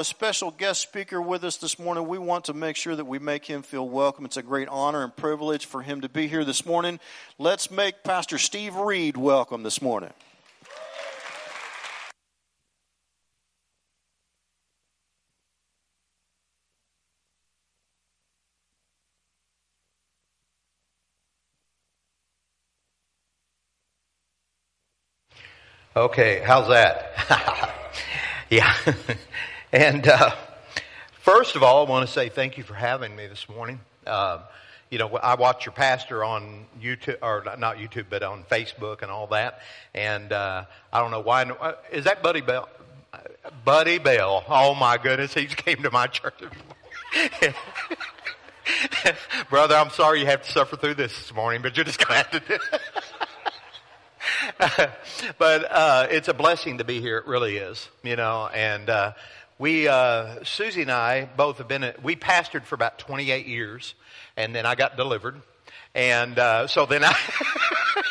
a special guest speaker with us this morning. We want to make sure that we make him feel welcome. It's a great honor and privilege for him to be here this morning. Let's make Pastor Steve Reed welcome this morning. Okay, how's that? yeah. and uh, first of all, I want to say thank you for having me this morning. Uh, you know, I watch your pastor on YouTube, or not YouTube, but on Facebook and all that. And uh, I don't know why. Uh, is that Buddy Bell? Buddy Bell. Oh my goodness, he came to my church. Brother, I'm sorry you have to suffer through this this morning, but you're just glad to do it. but uh, it's a blessing to be here. It really is, you know. And uh, we, uh, Susie and I, both have been. at, We pastored for about 28 years, and then I got delivered, and uh, so then I.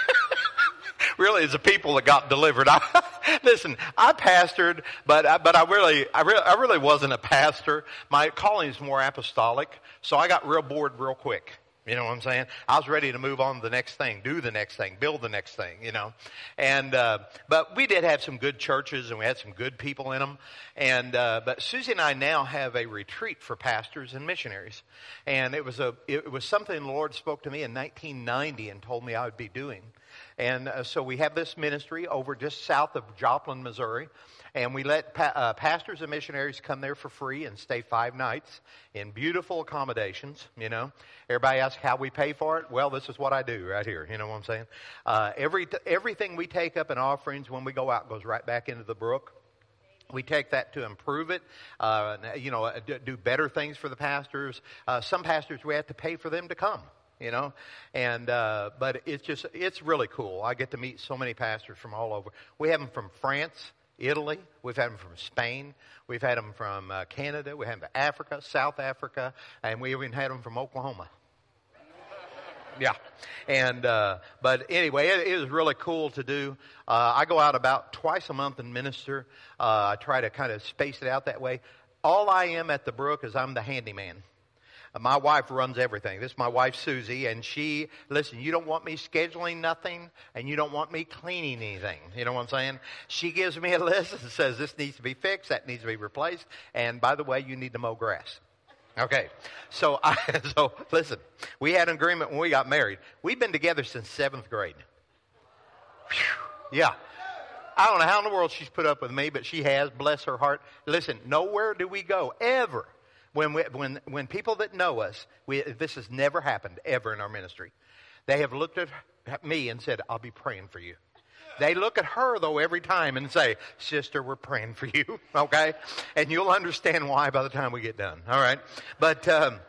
really, it's the people that got delivered. I, listen, I pastored, but I, but I really, I really, I really wasn't a pastor. My calling is more apostolic, so I got real bored real quick. You know what I'm saying? I was ready to move on to the next thing, do the next thing, build the next thing, you know. And, uh, but we did have some good churches and we had some good people in them. And, uh, but Susie and I now have a retreat for pastors and missionaries. And it was a, it was something the Lord spoke to me in 1990 and told me I would be doing. And uh, so we have this ministry over just south of Joplin, Missouri. And we let pa- uh, pastors and missionaries come there for free and stay five nights in beautiful accommodations, you know. Everybody asks how we pay for it. Well, this is what I do right here. You know what I'm saying? Uh, every, everything we take up in offerings when we go out goes right back into the brook. We take that to improve it, uh, you know, do better things for the pastors. Uh, some pastors, we have to pay for them to come you know and uh, but it's just it's really cool i get to meet so many pastors from all over we have them from france Italy. We've had them from Spain. We've had them from uh, Canada. We had them from Africa, South Africa, and we even had them from Oklahoma. yeah, and uh, but anyway, it, was really cool to do. Uh, I go out about twice a month and minister. Uh, I try to kind of space it out that way. All I am at the brook is I'm the handyman. Uh, my wife runs everything. This is my wife, Susie, and she, listen, you don't want me scheduling nothing, and you don't want me cleaning anything. You know what I'm saying? She gives me a list and says, this needs to be fixed, that needs to be replaced, and by the way, you need to mow grass. Okay, so I, so listen, we had an agreement when we got married. We've been together since seventh grade. Whew. Yeah. I don't know how in the world she's put up with me, but she has, bless her heart. Listen, nowhere do we go, ever, when, we, when, when people that know us, we, this has never happened ever in our ministry. They have looked at me and said, I'll be praying for you. They look at her though every time and say, sister, we're praying for you. Okay. And you'll understand why by the time we get done. All right. But, um,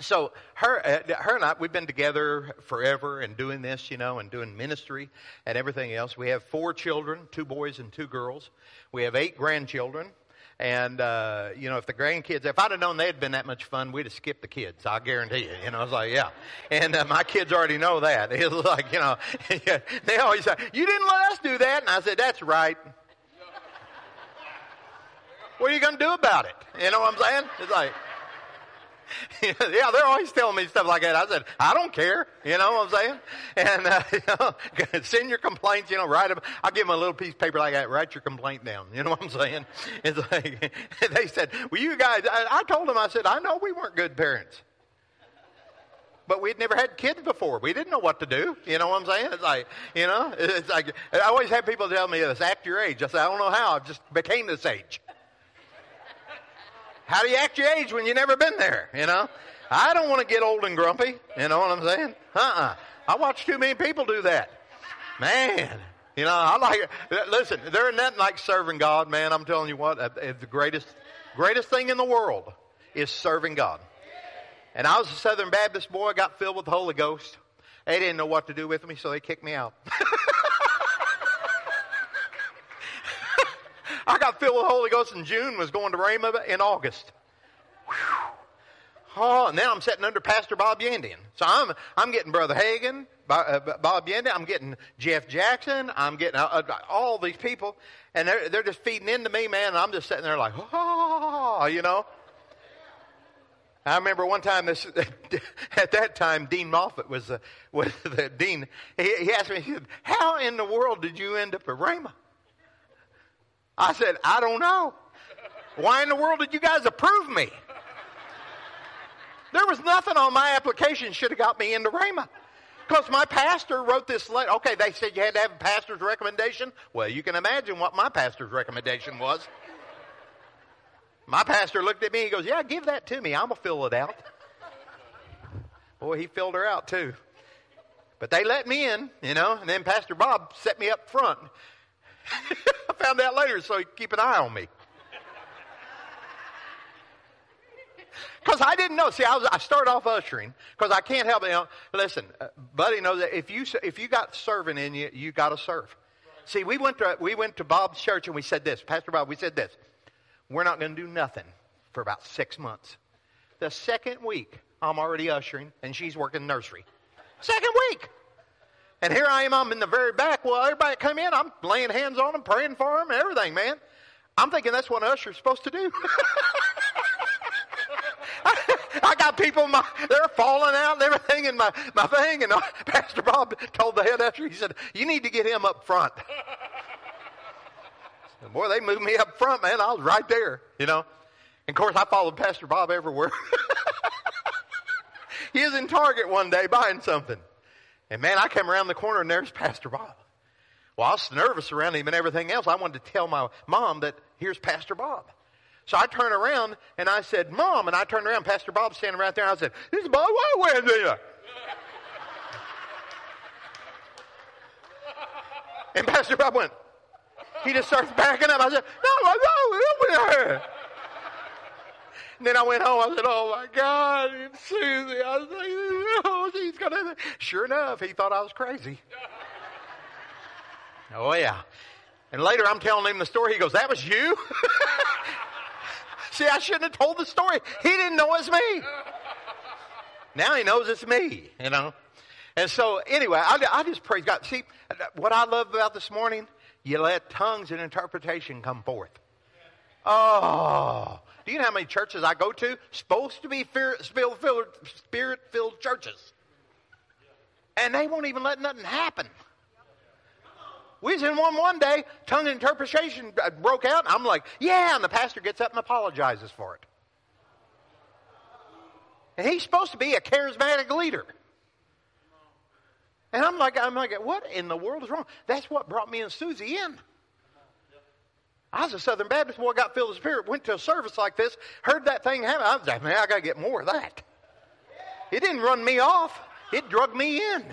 so her, uh, her and I, we've been together forever and doing this, you know, and doing ministry and everything else. We have four children, two boys and two girls. We have eight grandchildren. And, uh, you know, if the grandkids, if I'd have known they'd been that much fun, we'd have skipped the kids. I guarantee you. You know, I was like, yeah. And uh, my kids already know that. It was like, you know, they always say, you didn't let us do that. And I said, that's right. What are you going to do about it? You know what I'm saying? It's like, yeah, they're always telling me stuff like that. I said, I don't care. You know what I'm saying? And uh, you know, send your complaints. You know, write them. I'll give them a little piece of paper like that. Write your complaint down. You know what I'm saying? It's like they said, "Well, you guys." I, I told them. I said, "I know we weren't good parents." but we'd never had kids before. We didn't know what to do. You know what I'm saying? It's like, you know, it's like, I always have people tell me this, act your age. I say, I don't know how. I just became this age. How do you act your age when you've never been there? You know? I don't want to get old and grumpy. You know what I'm saying? Uh-uh. I watch too many people do that. Man. You know, I like it. Listen, there ain't nothing like serving God, man. I'm telling you what, uh, the greatest, greatest thing in the world is serving God. And I was a Southern Baptist boy, got filled with the Holy Ghost. They didn't know what to do with me, so they kicked me out. I got filled with the Holy Ghost in June, was going to Rhema in August. Whew. Oh, and now I'm sitting under Pastor Bob Yandian. So I'm, I'm getting Brother Hagin, uh, Bob Yandian, I'm getting Jeff Jackson, I'm getting uh, uh, all these people, and they're, they're just feeding into me, man, and I'm just sitting there like, oh, you know. I remember one time this, at that time, Dean Moffat was, uh, was the dean. He, he asked me, he said, how in the world did you end up at Rhema? I said, I don't know. Why in the world did you guys approve me? There was nothing on my application should have got me into Rhema. Because my pastor wrote this letter. Okay, they said you had to have a pastor's recommendation. Well, you can imagine what my pastor's recommendation was. My pastor looked at me. And he goes, "Yeah, give that to me. I'm gonna fill it out." Boy, he filled her out too. But they let me in, you know. And then Pastor Bob set me up front. I found out later, so keep an eye on me. Because I didn't know. See, I, was, I started off ushering because I can't help it. You know, listen, uh, Buddy knows that if you if you got serving in you, you got to serve. See, we went to we went to Bob's church and we said this, Pastor Bob. We said this. We're not going to do nothing for about six months. The second week, I'm already ushering and she's working nursery. Second week. And here I am, I'm in the very back. Well, everybody come in, I'm laying hands on them, praying for them, and everything, man. I'm thinking that's what an usher's supposed to do. I got people, my, they're falling out and everything in my, my thing. And Pastor Bob told the head usher, he said, you need to get him up front. And boy, they moved me up front, man. I was right there, you know. And of course, I followed Pastor Bob everywhere. he was in Target one day buying something. And man, I came around the corner and there's Pastor Bob. Well, I was nervous around him and everything else. I wanted to tell my mom that here's Pastor Bob. So I turned around and I said, Mom, and I turned around, Pastor Bob standing right there, and I said, This is Bob Whitehead there. and Pastor Bob went, he just starts backing up. I said, No, no, over there. And then I went home. I said, Oh my God, it's Susie. I was like, Oh, she's gonna. Sure enough, he thought I was crazy. oh yeah. And later, I'm telling him the story. He goes, "That was you." See, I shouldn't have told the story. He didn't know it's me. Now he knows it's me, you know. And so, anyway, I, I just praise God. See, what I love about this morning, you let tongues and interpretation come forth. Oh, do you know how many churches I go to? Supposed to be spirit filled churches. And they won't even let nothing happen. We was in one one day, tongue interpretation broke out. I'm like, yeah, and the pastor gets up and apologizes for it. And he's supposed to be a charismatic leader. And I'm like, I'm like, what in the world is wrong? That's what brought me and Susie in. I was a Southern Baptist boy, got filled with the Spirit, went to a service like this, heard that thing happen. I was like, man, I got to get more of that. It didn't run me off, it drug me in.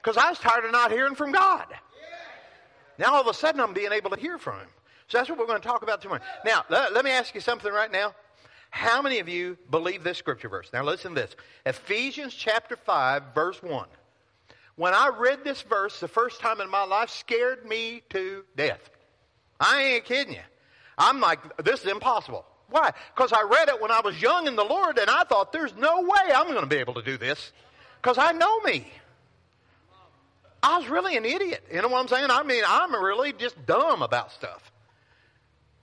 Because I was tired of not hearing from God. Now all of a sudden I'm being able to hear from him. So that's what we're going to talk about tomorrow. Now, let, me ask you something right now. How many of you believe this scripture verse? Now listen to this. Ephesians chapter 5, verse 1. When I read this verse the first time in my life, scared me to death. I ain't kidding you. I'm like, this is impossible. Why? Because I read it when I was young in the Lord and I thought, there's no way I'm going to be able to do this. Because I know me. I was really an idiot. You know what I'm saying? I mean, I'm really just dumb about stuff.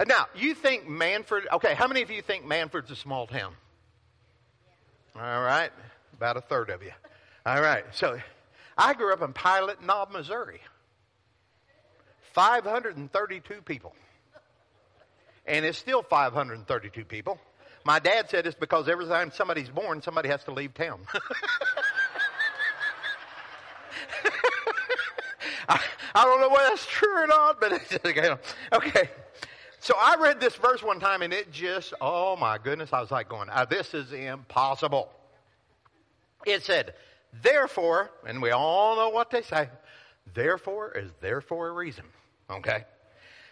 Now, you think Mannford, okay, how many of you think Mannford's a small town? All right, about a third of you. All right, so I grew up in Pilot Knob, Missouri. 532 people. And it's still 532 people. My dad said it's because every time somebody's born, somebody has to leave town. I, I don't know whether that's true or not, but okay. So I read this verse one time and it just, oh my goodness, I was like going, ah, this is impossible. It said, therefore, and we all know what they say, therefore is there for a reason. Okay?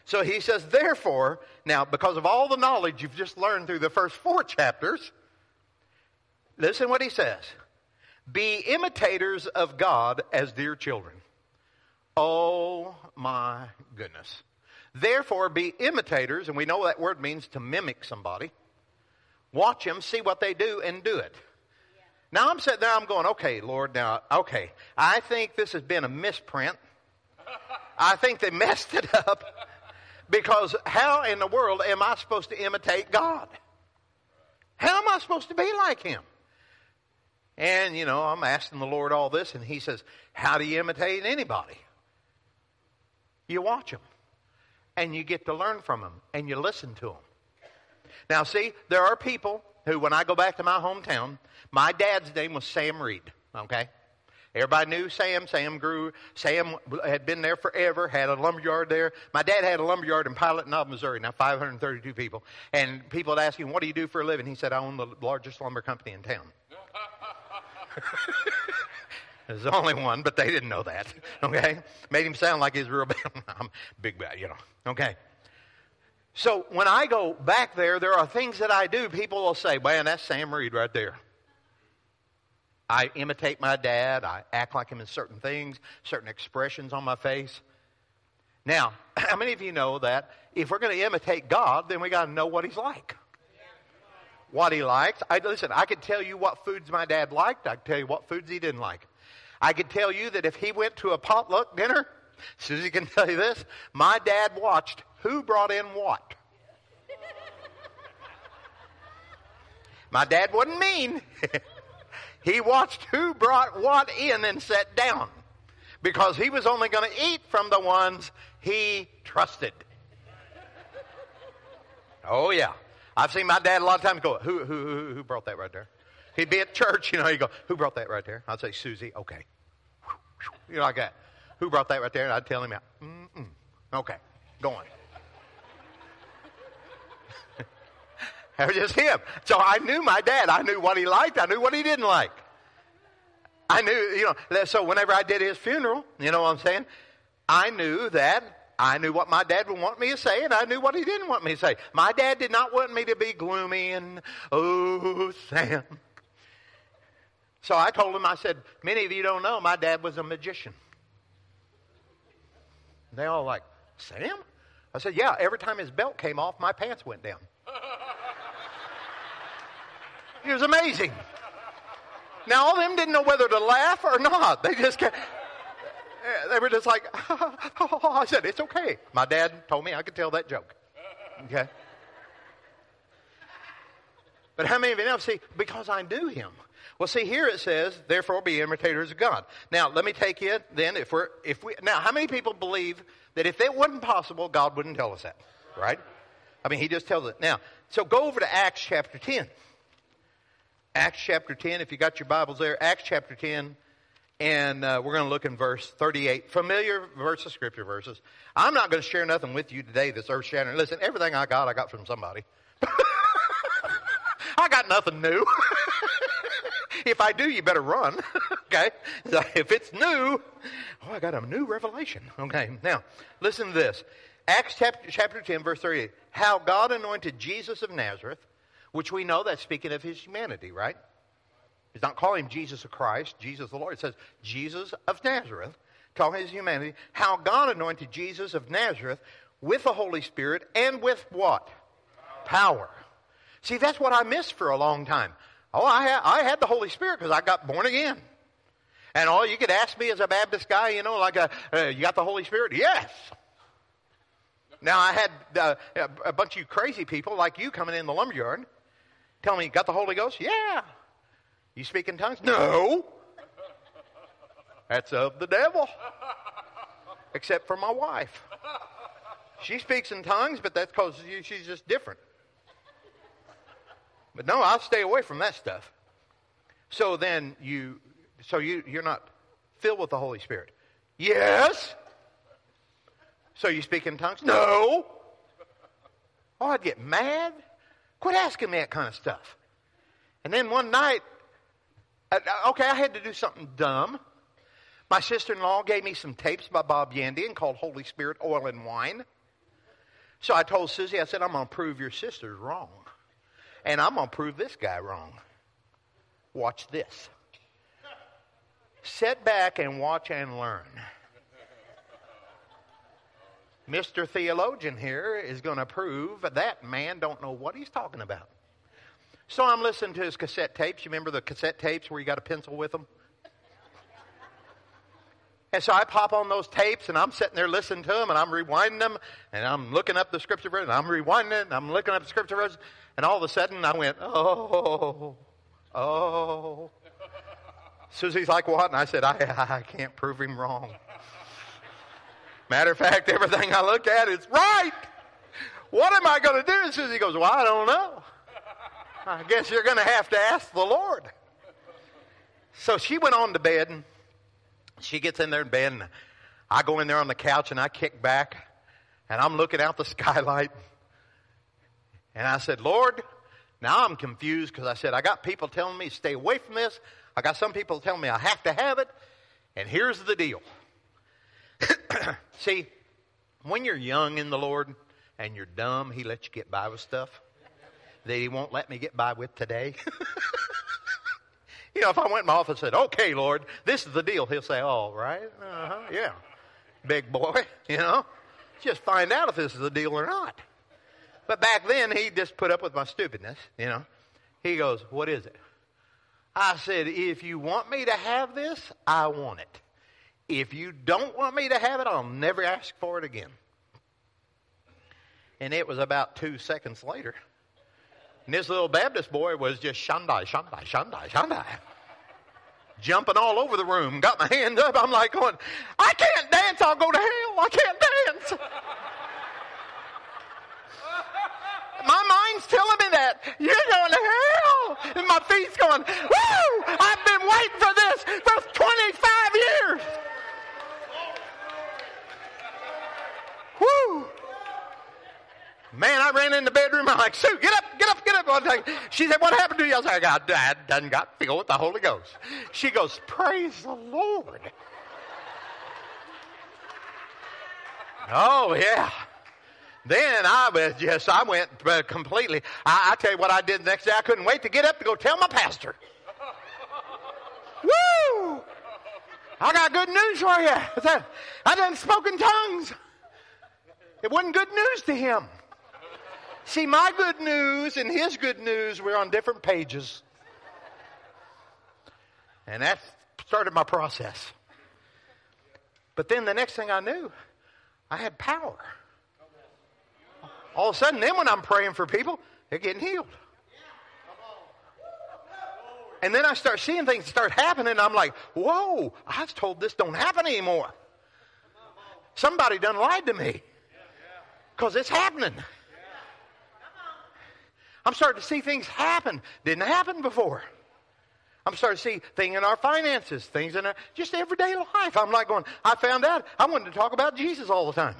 So he says, therefore, now because of all the knowledge you've just learned through the first four chapters, listen what he says. Be imitators of God as dear children. Oh my goodness. Therefore, be imitators, and we know that word means to mimic somebody. Watch them, see what they do, and do it. Now I'm sitting there, I'm going, okay, Lord, now, okay, I think this has been a misprint. I think they messed it up because how in the world am I supposed to imitate God? How am I supposed to be like Him? And, you know, I'm asking the Lord all this, and He says, How do you imitate anybody? You watch them, and you get to learn from them, and you listen to them. Now, see, there are people who, when I go back to my hometown, my dad's name was Sam Reed, okay? Everybody knew Sam. Sam grew. Sam had been there forever, had a lumber yard there. My dad had a lumber yard in Pilot Knob, Missouri, now 532 people. And people would ask him, What do you do for a living? He said, I own the largest lumber company in town. There's only one, but they didn't know that. Okay? Made him sound like he's real big. I'm big bad, you know. Okay. So when I go back there, there are things that I do. People will say, man, that's Sam Reed right there. I imitate my dad. I act like him in certain things, certain expressions on my face. Now, how many of you know that if we're going to imitate God, then we got to know what he's like? What he likes. I, listen, I could tell you what foods my dad liked. I could tell you what foods he didn't like. I could tell you that if he went to a potluck dinner, Susie can tell you this, my dad watched who brought in what. my dad wasn't mean. He watched who brought what in and sat down because he was only going to eat from the ones he trusted. Oh, yeah. I've seen my dad a lot of times go, who, who, who, brought that right there? He'd be at church, you know, he'd go, who brought that right there? I'd say, Susie, okay. You know, like that. Who brought that right there? And I'd tell him, Mm-mm. okay, go on. It was just him. So I knew my dad. I knew what he liked. I knew what he didn't like. I knew, you know, so whenever I did his funeral, you know what I'm saying? I knew that I knew what my dad would want me to say, and I knew what he didn't want me to say. My dad did not want me to be gloomy and, oh, Sam. So I told him, I said, many of you don't know, my dad was a magician. They all like, Sam? I said, yeah, every time his belt came off, my pants went down. It was amazing. Now, all of them didn't know whether to laugh or not. They just kept, they were just like, I said, it's okay. My dad told me I could tell that joke. Okay? But how many of you know? See, because I knew him. Well, see, here it says, therefore be imitators of God. Now, let me take you then, if we're, if we, now, how many people believe that if it wasn't possible, God wouldn't tell us that? Right? I mean, he just tells it. Now, so go over to Acts chapter 10. Acts chapter 10, if you got your Bibles there, Acts chapter 10, and uh, we're going to look in verse 38. Familiar verse of Scripture verses. I'm not going to share nothing with you today that's earth shattering. Listen, everything I got, I got from somebody. I got nothing new. if I do, you better run. okay? So if it's new, oh, I got a new revelation. Okay, now, listen to this. Acts chapter, chapter 10, verse 38. How God anointed Jesus of Nazareth which we know that's speaking of his humanity, right? He's not calling him Jesus of Christ, Jesus the Lord. It says Jesus of Nazareth, talking his humanity. How God anointed Jesus of Nazareth with the Holy Spirit and with what? Power. See, that's what I missed for a long time. Oh, I I had the Holy Spirit because I got born again. And all you could ask me as a Baptist guy, you know, like, a, uh, you got the Holy Spirit? Yes. Now, I had uh, a bunch of you crazy people like you coming in the lumberyard Tell me, got the Holy Ghost? Yeah. You speak in tongues? No. That's of the devil. Except for my wife. She speaks in tongues, but that's because she's just different. But no, I'll stay away from that stuff. So then you, so you, you're not filled with the Holy Spirit. Yes. So you speak in tongues? No. Oh, I'd get mad. Quit asking me that kind of stuff. And then one night, uh, uh, okay, I had to do something dumb. My sister in law gave me some tapes by Bob Yandian called Holy Spirit, Oil, and Wine. So I told Susie, I said, I'm going to prove your sister's wrong. And I'm going to prove this guy wrong. Watch this. Sit back and watch and learn. Mr. Theologian here is going to prove that man don't know what he's talking about. So I'm listening to his cassette tapes. You remember the cassette tapes where you got a pencil with them? And so I pop on those tapes and I'm sitting there listening to them and I'm rewinding them and I'm looking up the scripture verse and I'm rewinding it and I'm looking up the scripture verse and all of a sudden I went, oh, oh. Susie's like, what? And I said, I, I can't prove him wrong. Matter of fact, everything I look at is right. What am I going to do? And Susie goes, well, I don't know. I guess you're going to have to ask the Lord. So she went on to bed and she gets in there in bed, and I go in there on the couch and I kick back, and I'm looking out the skylight. And I said, Lord, now I'm confused because I said, I got people telling me stay away from this. I got some people telling me I have to have it. And here's the deal. See, when you're young in the Lord and you're dumb, He lets you get by with stuff that He won't let me get by with today. You know, if I went in my office and said, okay, Lord, this is the deal, he'll say, all right, uh-huh, yeah, big boy, you know, just find out if this is the deal or not. But back then, he just put up with my stupidness, you know. He goes, what is it? I said, if you want me to have this, I want it. If you don't want me to have it, I'll never ask for it again. And it was about two seconds later and this little Baptist boy was just shandai, shandai, shandai, shandai. Jumping all over the room, got my hands up. I'm like going, I can't dance, I'll go to hell. I can't dance. my mind's telling me that. You're going to hell. And my feet's going, woo! I've been waiting for this for 25 years. Woo! Man, I ran in the bedroom. I'm like, Sue, get up, get up, get up. She said, what happened to you? I said, I got, I done got filled with the Holy Ghost. She goes, praise the Lord. Oh, yeah. Then I was just, I went uh, completely. I, I tell you what I did the next day. I couldn't wait to get up to go tell my pastor. Woo! I got good news for you. I done spoken tongues. It wasn't good news to him. See, my good news and his good news were on different pages. And that started my process. But then the next thing I knew, I had power. All of a sudden, then when I'm praying for people, they're getting healed. And then I start seeing things start happening. I'm like, whoa, I was told this don't happen anymore. Somebody done lied to me. Because it's happening. I'm starting to see things happen. Didn't happen before. I'm starting to see things in our finances, things in our just everyday life. I'm like going, I found out I wanted to talk about Jesus all the time.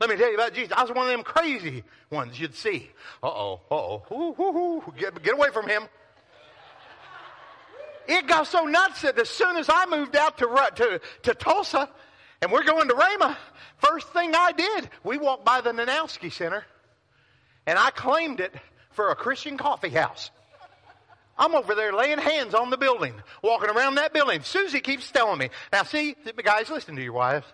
Let me tell you about Jesus. I was one of them crazy ones you'd see. Uh oh, uh oh. Get, get away from him. It got so nuts that as soon as I moved out to, to, to Tulsa and we're going to Rhema, first thing I did, we walked by the Nanowski Center and I claimed it for a Christian coffee house. I'm over there laying hands on the building, walking around that building. Susie keeps telling me, now see, guys, listen to your wives.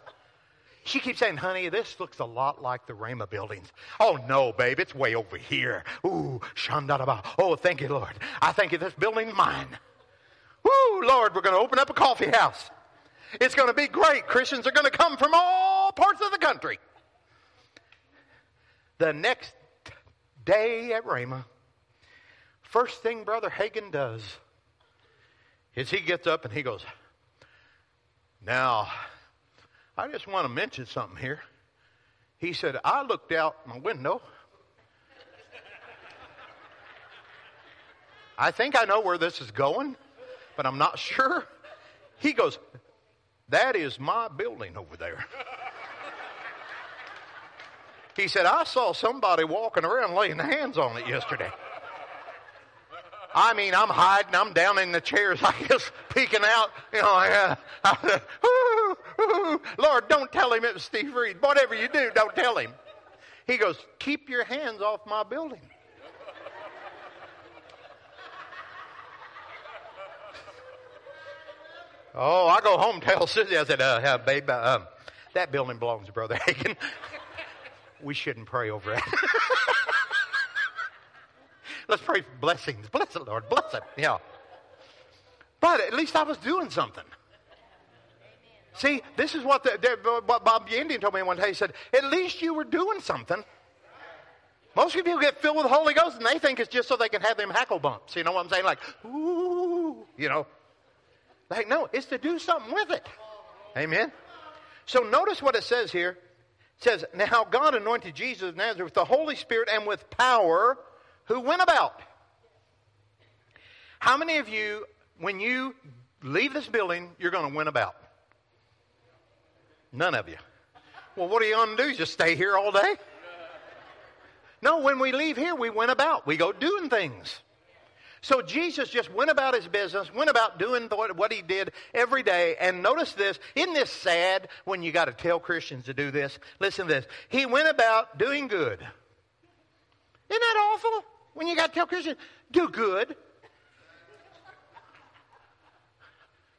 She keeps saying, honey, this looks a lot like the Rhema buildings. Oh, no, babe, it's way over here. Ooh, shandadaba. Oh, thank you, Lord. I thank you, this building's mine. Woo, Lord, we're going to open up a coffee house. It's going to be great. Christians are going to come from all parts of the country. The next day at Rhema, first thing Brother Hagin does is he gets up and he goes, Now, I just want to mention something here. He said, I looked out my window. I think I know where this is going, but I'm not sure. He goes, That is my building over there. He said, I saw somebody walking around laying hands on it yesterday. I mean, I'm hiding. I'm down in the chairs. I just peeking out. You know, I, I, ooh, ooh. Lord, don't tell him it was Steve Reed. Whatever you do, don't tell him. He goes, keep your hands off my building. Oh, I go home tell Susie. I said, uh, babe, uh, um, that building belongs to Brother Hagin we shouldn't pray over it. Let's pray for blessings. Bless it, Lord. Bless it. Yeah. But at least I was doing something. See, this is what, the, the, what Bob Yandian told me one day. He said, at least you were doing something. Most people get filled with the Holy Ghost and they think it's just so they can have them hackle bumps. You know what I'm saying? Like, ooh, you know. Like, no, it's to do something with it. Amen. So notice what it says here. It says, Now God anointed Jesus of Nazareth with the Holy Spirit and with power, who went about. How many of you, when you leave this building, you're going to win about? None of you. Well, what are you going to do? Just stay here all day? No, when we leave here, we went about. We go doing things. So Jesus just went about his business, went about doing what he did every day. And notice this. Isn't this sad when you got to tell Christians to do this? Listen to this. He went about doing good. Isn't that awful? When you got to tell Christians, do good.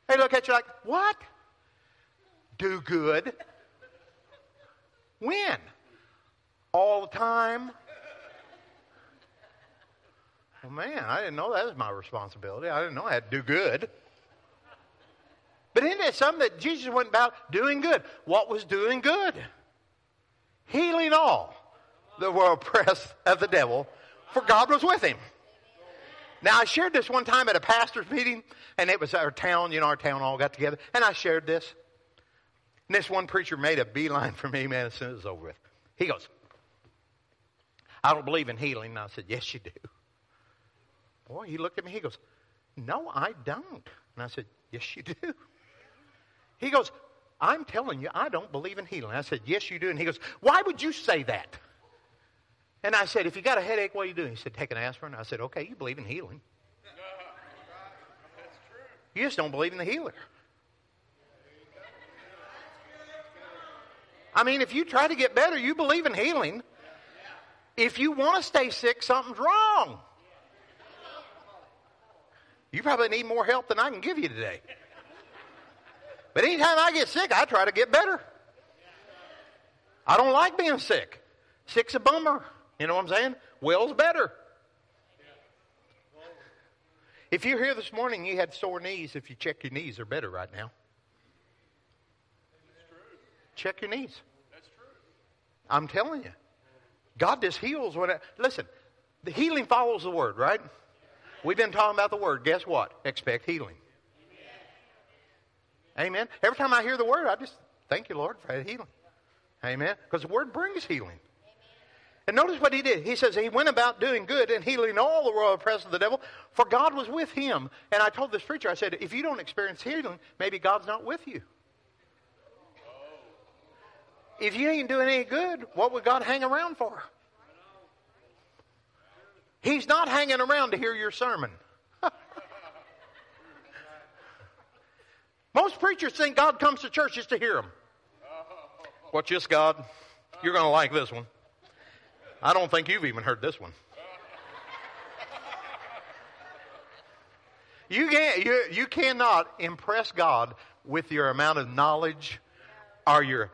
They look at you like, what? Do good. When? All the time? Well, man, I didn't know that was my responsibility. I didn't know I had to do good. But isn't it something that Jesus went about doing good? What was doing good? Healing all that were oppressed of the devil, for God was with him. Now, I shared this one time at a pastor's meeting, and it was our town, you know, our town all got together, and I shared this. And this one preacher made a beeline for me, man, as soon as it was over with. He goes, I don't believe in healing. And I said, Yes, you do. Boy, he looked at me. He goes, No, I don't. And I said, Yes, you do. He goes, I'm telling you, I don't believe in healing. I said, Yes, you do. And he goes, Why would you say that? And I said, If you got a headache, what are you doing? He said, Take an aspirin. I said, Okay, you believe in healing. You just don't believe in the healer. I mean, if you try to get better, you believe in healing. If you want to stay sick, something's wrong. You probably need more help than I can give you today. But anytime I get sick, I try to get better. I don't like being sick. Sick's a bummer. You know what I'm saying? Will's better. If you're here this morning, you had sore knees. If you check your knees, they're better right now. Check your knees. That's true. I'm telling you. God just heals when it, listen, the healing follows the word, right? We've been talking about the word. Guess what? Expect healing. Amen. Every time I hear the word, I just thank you, Lord, for that healing. Amen. Because the word brings healing. And notice what he did. He says he went about doing good and healing all the royal oppressed of the devil, for God was with him. And I told this preacher, I said, if you don't experience healing, maybe God's not with you. If you ain't doing any good, what would God hang around for? He's not hanging around to hear your sermon. Most preachers think God comes to church just to hear them. Watch this, God. You're going to like this one. I don't think you've even heard this one. You, can't, you, you cannot impress God with your amount of knowledge or your.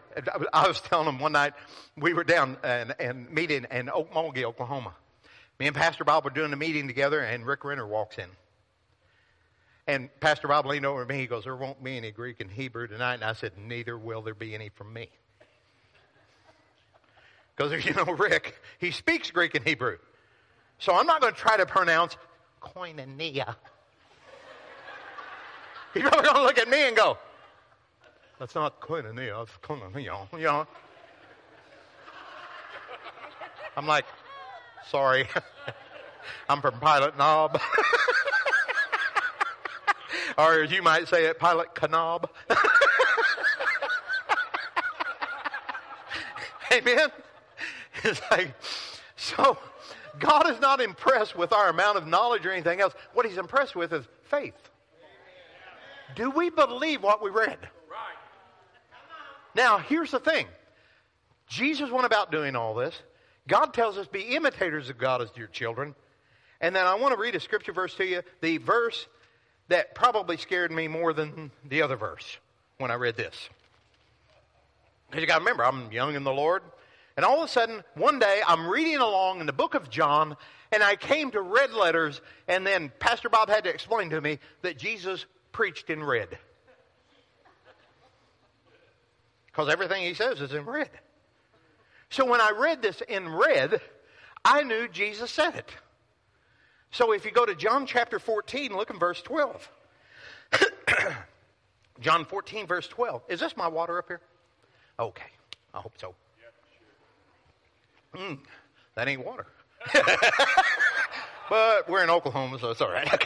I was telling them one night, we were down and, and meeting in Okmulgee, Oklahoma. Me and Pastor Bob were doing a meeting together, and Rick Renner walks in. And Pastor Bob leaned over to me. He goes, There won't be any Greek and Hebrew tonight. And I said, Neither will there be any from me. Because, you know, Rick, he speaks Greek and Hebrew. So I'm not going to try to pronounce koinonia. He's probably going to look at me and go, That's not koinonia, it's koinonia. You know? I'm like, Sorry. I'm from Pilot Knob. or as you might say it, Pilot Knob. Amen? It's like, so God is not impressed with our amount of knowledge or anything else. What he's impressed with is faith. Do we believe what we read? Now, here's the thing. Jesus went about doing all this. God tells us be imitators of God as dear children. And then I want to read a scripture verse to you, the verse that probably scared me more than the other verse when I read this. Because you got to remember, I'm young in the Lord. And all of a sudden, one day, I'm reading along in the book of John, and I came to red letters, and then Pastor Bob had to explain to me that Jesus preached in red. Because everything he says is in red. So when I read this in red, I knew Jesus said it. So if you go to John chapter 14, look in verse 12. John 14, verse 12. Is this my water up here? Okay. I hope so. Mm, that ain't water. but we're in Oklahoma, so it's all right.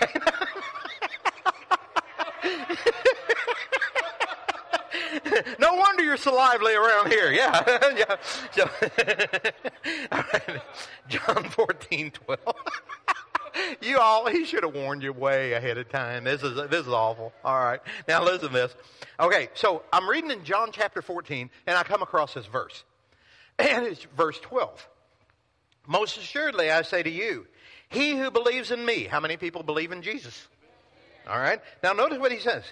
Okay. no wonder you're so lively around here. Yeah. yeah. So, John 14, 12. you all, he should have warned you way ahead of time. This is, this is awful. All right. Now listen to this. Okay. So I'm reading in John chapter 14 and I come across this verse. And it's verse 12. Most assuredly, I say to you, he who believes in me. How many people believe in Jesus? All right. Now notice what he says.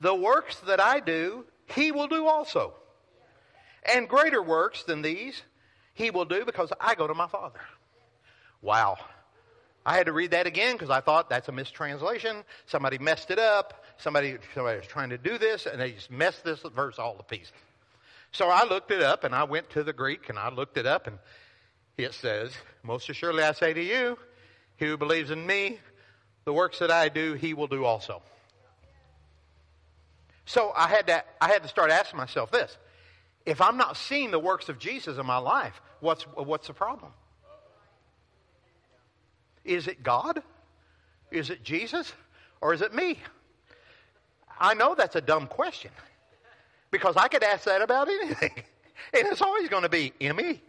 The works that I do, he will do also. And greater works than these, he will do because I go to my Father. Wow. I had to read that again because I thought that's a mistranslation. Somebody messed it up. Somebody, somebody was trying to do this and they just messed this verse all to pieces. So I looked it up and I went to the Greek and I looked it up and it says, Most assuredly I say to you, he who believes in me, the works that I do, he will do also. So I had to, I had to start asking myself this. If I'm not seeing the works of Jesus in my life, what's, what's the problem? Is it God? Is it Jesus? Or is it me? I know that's a dumb question because I could ask that about anything. And it's always going to be me.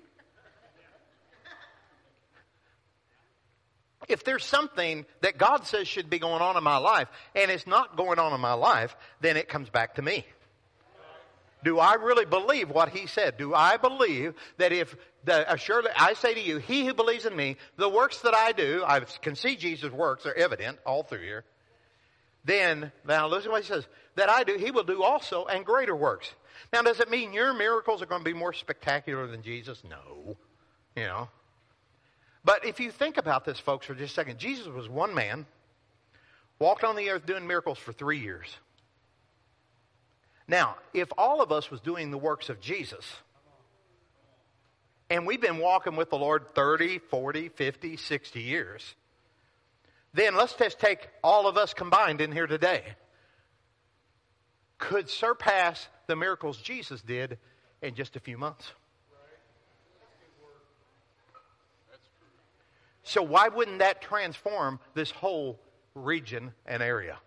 If there's something that God says should be going on in my life and it's not going on in my life, then it comes back to me. Do I really believe what he said? Do I believe that if the, uh, surely I say to you, he who believes in me, the works that I do, I can see Jesus' works are evident all through here. Then, now listen to what he says, that I do, he will do also and greater works. Now, does it mean your miracles are going to be more spectacular than Jesus? No. You know, but if you think about this, folks, for just a second, Jesus was one man, walked on the earth doing miracles for three years. Now, if all of us was doing the works of Jesus, and we've been walking with the Lord 30, 40, 50, 60 years, then let's just take all of us combined in here today. Could surpass the miracles Jesus did in just a few months. So, why wouldn't that transform this whole region and area?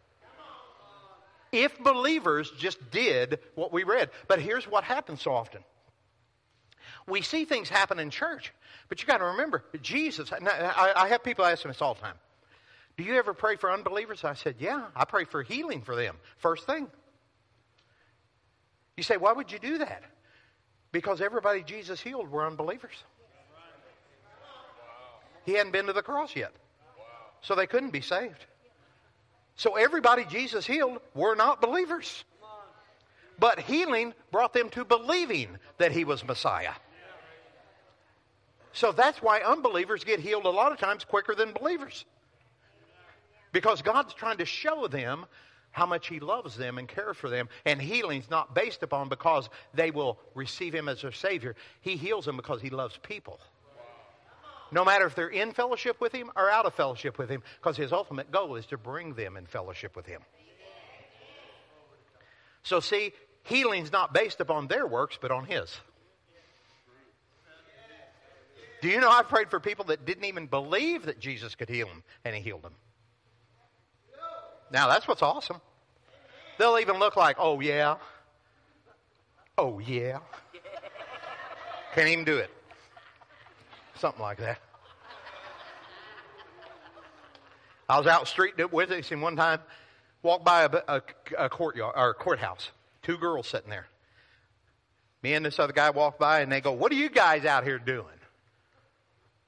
If believers just did what we read. But here's what happens so often we see things happen in church, but you got to remember, Jesus, I, have people ask me this all the time. Do you ever pray for unbelievers? I said, Yeah, I pray for healing for them. First thing. You say, Why would you do that? Because everybody Jesus healed were unbelievers. He hadn't been to the cross yet. So they couldn't be saved. So everybody Jesus healed were not believers. But healing brought them to believing that he was Messiah. So that's why unbelievers get healed a lot of times quicker than believers. Because God's trying to show them how much He loves them and cares for them. And healing's not based upon because they will receive Him as their Savior. He heals them because He loves people no matter if they're in fellowship with Him or out of fellowship with Him, because His ultimate goal is to bring them in fellowship with Him. So, see, healing's not based upon their works, but on His. Do you know I've prayed for people that didn't even believe that Jesus could heal them, and He healed them? Now, that's what's awesome. They'll even look like, oh, yeah. Oh, yeah. Can't even do it. Something like that. I was out street with him one time, walked by a, a, a courtyard or a courthouse. Two girls sitting there. Me and this other guy walked by, and they go, "What are you guys out here doing?"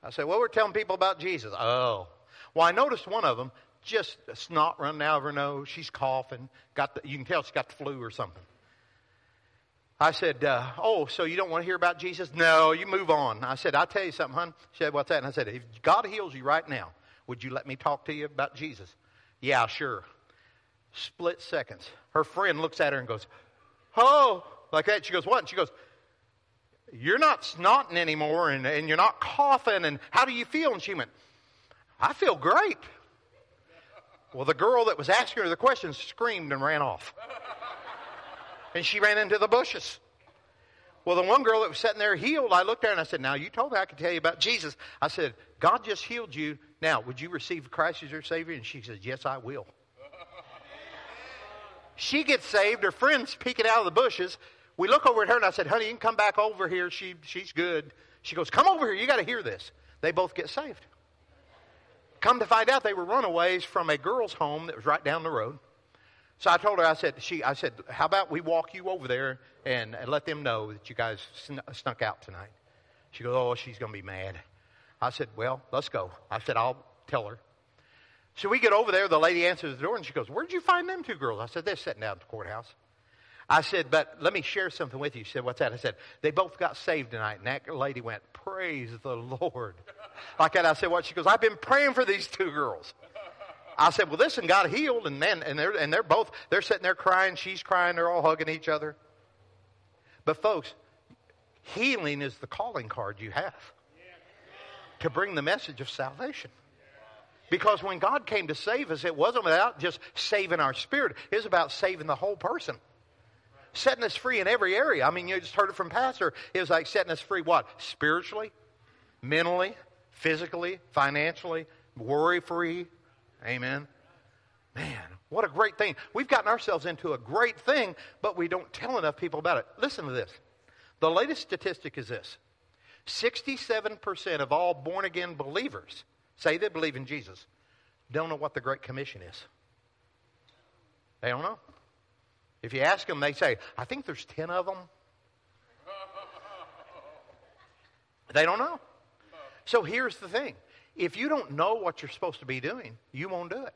I said, "Well, we're telling people about Jesus." Oh, well, I noticed one of them just snot running out of her nose. She's coughing. Got the, you can tell she's got the flu or something. I said, uh, Oh, so you don't want to hear about Jesus? No, you move on. I said, I'll tell you something, hon. She said, What's that? And I said, If God heals you right now, would you let me talk to you about Jesus? Yeah, sure. Split seconds. Her friend looks at her and goes, Oh, like that. She goes, What? And she goes, You're not snotting anymore and, and you're not coughing. And how do you feel? And she went, I feel great. Well, the girl that was asking her the questions screamed and ran off. And she ran into the bushes. Well, the one girl that was sitting there healed, I looked at her and I said, Now, you told me I could tell you about Jesus. I said, God just healed you. Now, would you receive Christ as your Savior? And she says, Yes, I will. She gets saved. Her friend's peeking out of the bushes. We look over at her and I said, Honey, you can come back over here. She, she's good. She goes, Come over here. You got to hear this. They both get saved. Come to find out, they were runaways from a girl's home that was right down the road. So I told her, I said, she, I said, how about we walk you over there and, and let them know that you guys sn- snuck out tonight? She goes, oh, she's going to be mad. I said, well, let's go. I said, I'll tell her. So we get over there. The lady answers the door and she goes, where'd you find them two girls? I said, they're sitting down at the courthouse. I said, but let me share something with you. She said, what's that? I said, they both got saved tonight. And that lady went, praise the Lord. Like that, I said, what? She goes, I've been praying for these two girls. I said, well, listen, got healed. And then, and they're, and they're both, they're sitting there crying. She's crying. They're all hugging each other. But folks, healing is the calling card you have to bring the message of salvation. Because when God came to save us, it wasn't about just saving our spirit. It was about saving the whole person setting us free in every area. I mean, you just heard it from Pastor. It was like setting us free what? Spiritually, mentally, physically, financially, worry free. Amen. Man, what a great thing. We've gotten ourselves into a great thing, but we don't tell enough people about it. Listen to this. The latest statistic is this 67% of all born again believers say they believe in Jesus don't know what the Great Commission is. They don't know. If you ask them, they say, I think there's 10 of them. They don't know. So here's the thing if you don't know what you're supposed to be doing, you won't do it.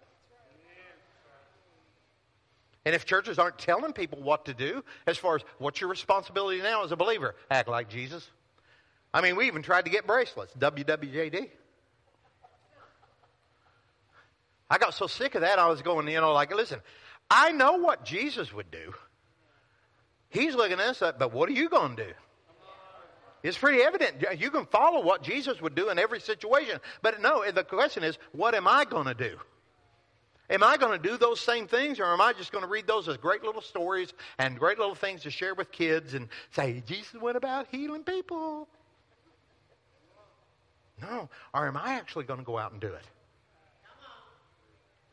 And if churches aren't telling people what to do, as far as what's your responsibility now as a believer, act like Jesus. I mean, we even tried to get bracelets, WWJD. I got so sick of that, I was going, you know, like, listen, I know what Jesus would do. He's looking at us, but what are you going to do? It's pretty evident. You can follow what Jesus would do in every situation. But no, the question is, what am I going to do? Am I going to do those same things, or am I just going to read those as great little stories and great little things to share with kids and say, Jesus went about healing people? No. Or am I actually going to go out and do it?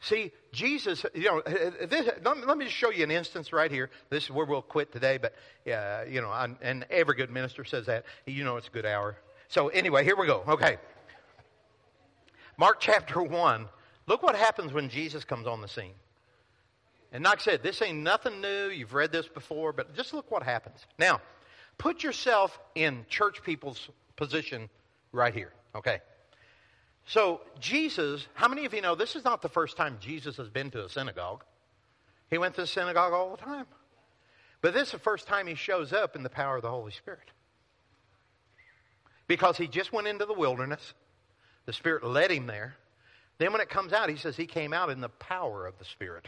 See, Jesus, you know, this, let me just show you an instance right here. This is where we'll quit today, but, uh, you know, I'm, and every good minister says that. You know it's a good hour. So, anyway, here we go. Okay. Mark chapter 1. Look what happens when Jesus comes on the scene. And like I said, this ain't nothing new. You've read this before, but just look what happens. Now, put yourself in church people's position right here. Okay. So, Jesus, how many of you know this is not the first time Jesus has been to a synagogue? He went to the synagogue all the time. But this is the first time he shows up in the power of the Holy Spirit. Because he just went into the wilderness, the Spirit led him there. Then, when it comes out, he says he came out in the power of the Spirit.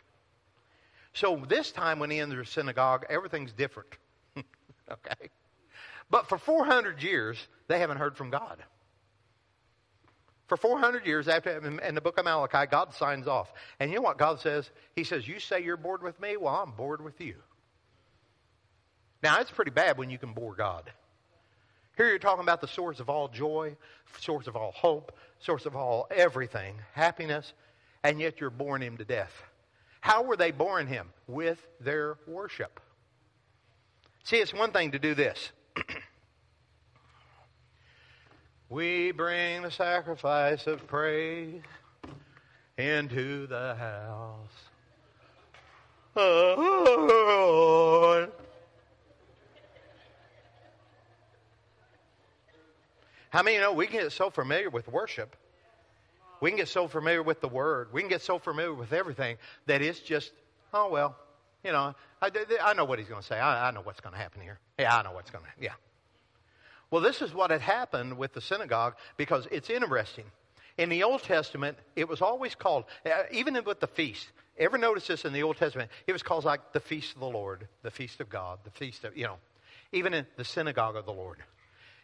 So, this time when he enters a synagogue, everything's different. okay? But for 400 years, they haven't heard from God. For 400 years after, in the book of Malachi, God signs off. And you know what God says? He says, You say you're bored with me? Well, I'm bored with you. Now, it's pretty bad when you can bore God. Here you're talking about the source of all joy, source of all hope, source of all everything, happiness, and yet you're boring him to death. How were they boring him? With their worship. See, it's one thing to do this. We bring the sacrifice of praise into the house. How many you know we can get so familiar with worship? We can get so familiar with the word. We can get so familiar with everything that it's just, oh, well, You know, I, I know what he's going to say. I, I know what's going to happen here. Yeah, I know what's going to, yeah. Well, this is what had happened with the synagogue because it's interesting. In the Old Testament, it was always called, uh, even with the feast, ever notice this in the Old Testament? It was called like the feast of the Lord, the feast of God, the feast of, you know, even in the synagogue of the Lord.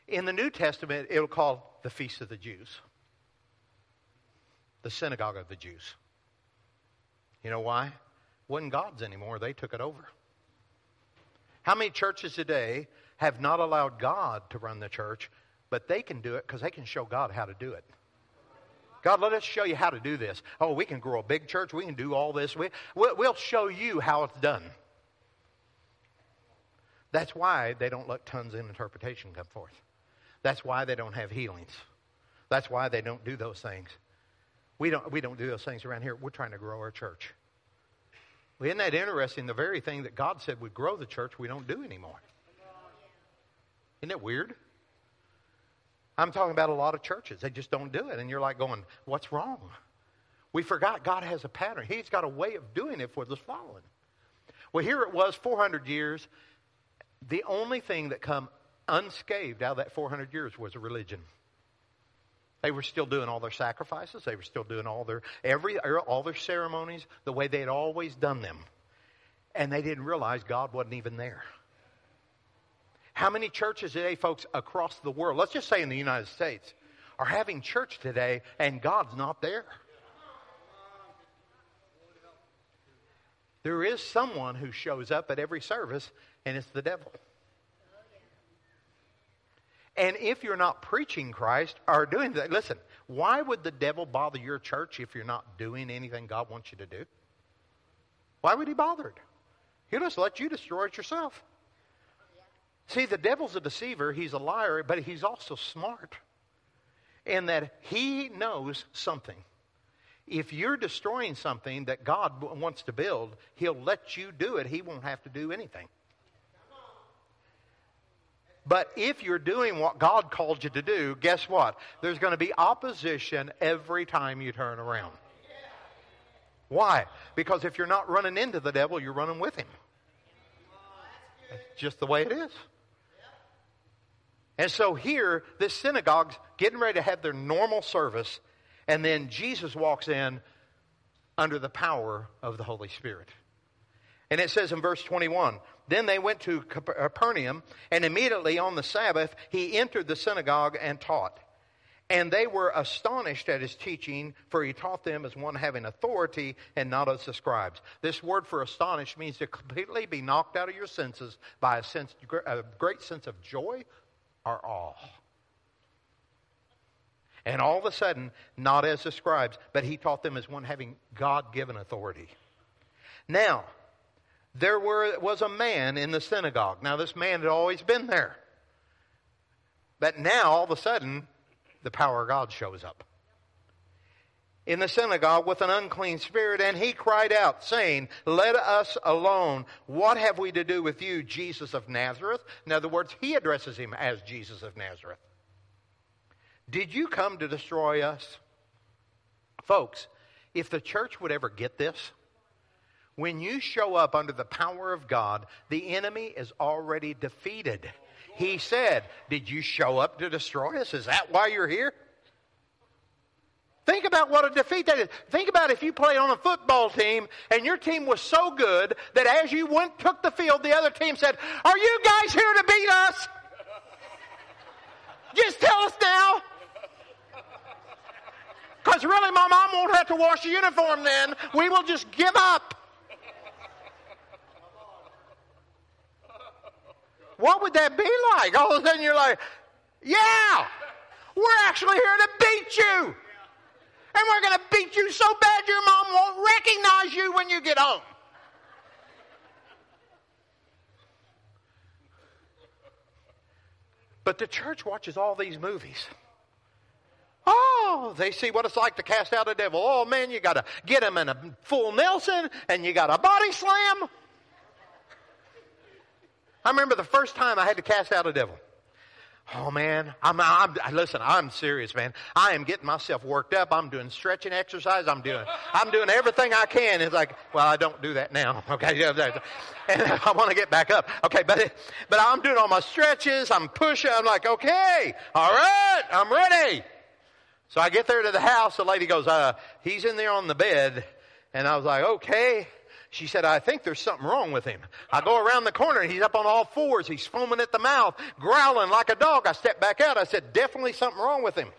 In the New Testament, it will call the feast of the Jews, the synagogue of the Jews. You know why? Wasn't God's anymore. They took it over. How many churches today have not allowed God to run the church, but they can do it because they can show God how to do it? God, let us show you how to do this. Oh, we can grow a big church. We can do all this. We, we'll show you how it's done. That's why they don't let tongues and interpretation come forth. That's why they don't have healings. That's why they don't do those things. We don't, we don't do those things around here. We're trying to grow our church. Well, isn't that interesting? The very thing that God said would grow the church, we don't do anymore. Isn't it weird? I'm talking about a lot of churches. They just don't do it. And you're like going, what's wrong? We forgot God has a pattern. He's got a way of doing it for the following. Well, here it was 400 years. The only thing that come unscathed out of that 400 years was religion. They were still doing all their sacrifices. They were still doing all their every all their ceremonies the way they had always done them. And they didn't realize God wasn't even there. How many churches today, folks, across the world, let's just say in the United States, are having church today and God's not there? There is someone who shows up at every service, and it's the devil. And if you're not preaching Christ or doing that, listen, why would the devil bother your church if you're not doing anything God wants you to do? Why would he bother it? He'll just let you destroy it yourself. See, the devil's a deceiver, he's a liar, but he's also smart in that he knows something. If you're destroying something that God wants to build, he'll let you do it. He won't have to do anything. But if you're doing what God called you to do, guess what? There's going to be opposition every time you turn around. Why? Because if you're not running into the devil, you're running with him. It's just the way it is. And so here, this synagogue's getting ready to have their normal service, and then Jesus walks in under the power of the Holy Spirit. And it says in verse 21 Then they went to Capernaum, and immediately on the Sabbath he entered the synagogue and taught. And they were astonished at his teaching, for he taught them as one having authority and not as the scribes. This word for astonished means to completely be knocked out of your senses by a, sense, a great sense of joy or all. And all of a sudden, not as the scribes, but he taught them as one having God given authority. Now, there were, was a man in the synagogue. Now, this man had always been there. But now, all of a sudden, the power of God shows up. In the synagogue with an unclean spirit, and he cried out, saying, Let us alone. What have we to do with you, Jesus of Nazareth? In other words, he addresses him as Jesus of Nazareth. Did you come to destroy us? Folks, if the church would ever get this, when you show up under the power of God, the enemy is already defeated. He said, Did you show up to destroy us? Is that why you're here? Think about what a defeat that is. Think about if you played on a football team and your team was so good that as you went took the field, the other team said, Are you guys here to beat us? Just tell us now. Because really, my mom won't have to wash the uniform then. We will just give up. What would that be like? All of a sudden you're like, yeah, we're actually here to beat you. And we're going to beat you so bad your mom won't recognize you when you get home. But the church watches all these movies. Oh, they see what it's like to cast out a devil. Oh, man, you got to get him in a full Nelson and you got a body slam. I remember the first time I had to cast out a devil. Oh man, I'm, I'm, listen, I'm serious, man. I am getting myself worked up. I'm doing stretching exercise. I'm doing, I'm doing everything I can. It's like, well, I don't do that now. Okay. And I want to get back up. Okay. But, but I'm doing all my stretches. I'm pushing. I'm like, okay. All right. I'm ready. So I get there to the house. The lady goes, uh, he's in there on the bed. And I was like, okay. She said, I think there's something wrong with him. I go around the corner and he's up on all fours. He's foaming at the mouth, growling like a dog. I step back out. I said, definitely something wrong with him.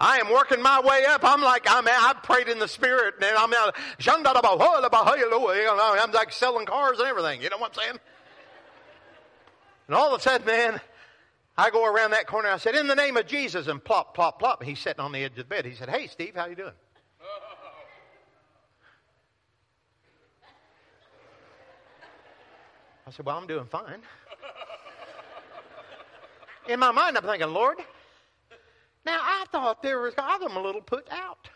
I am working my way up. I'm like, I'm, I prayed in the spirit and I'm out. I'm like selling cars and everything. You know what I'm saying? And all of a sudden, man, I go around that corner. I said, "In the name of Jesus," and plop, plop, plop. He's sitting on the edge of the bed. He said, "Hey, Steve, how you doing?" I said, "Well, I'm doing fine." In my mind, I'm thinking, "Lord, now I thought there was I'm a little put out."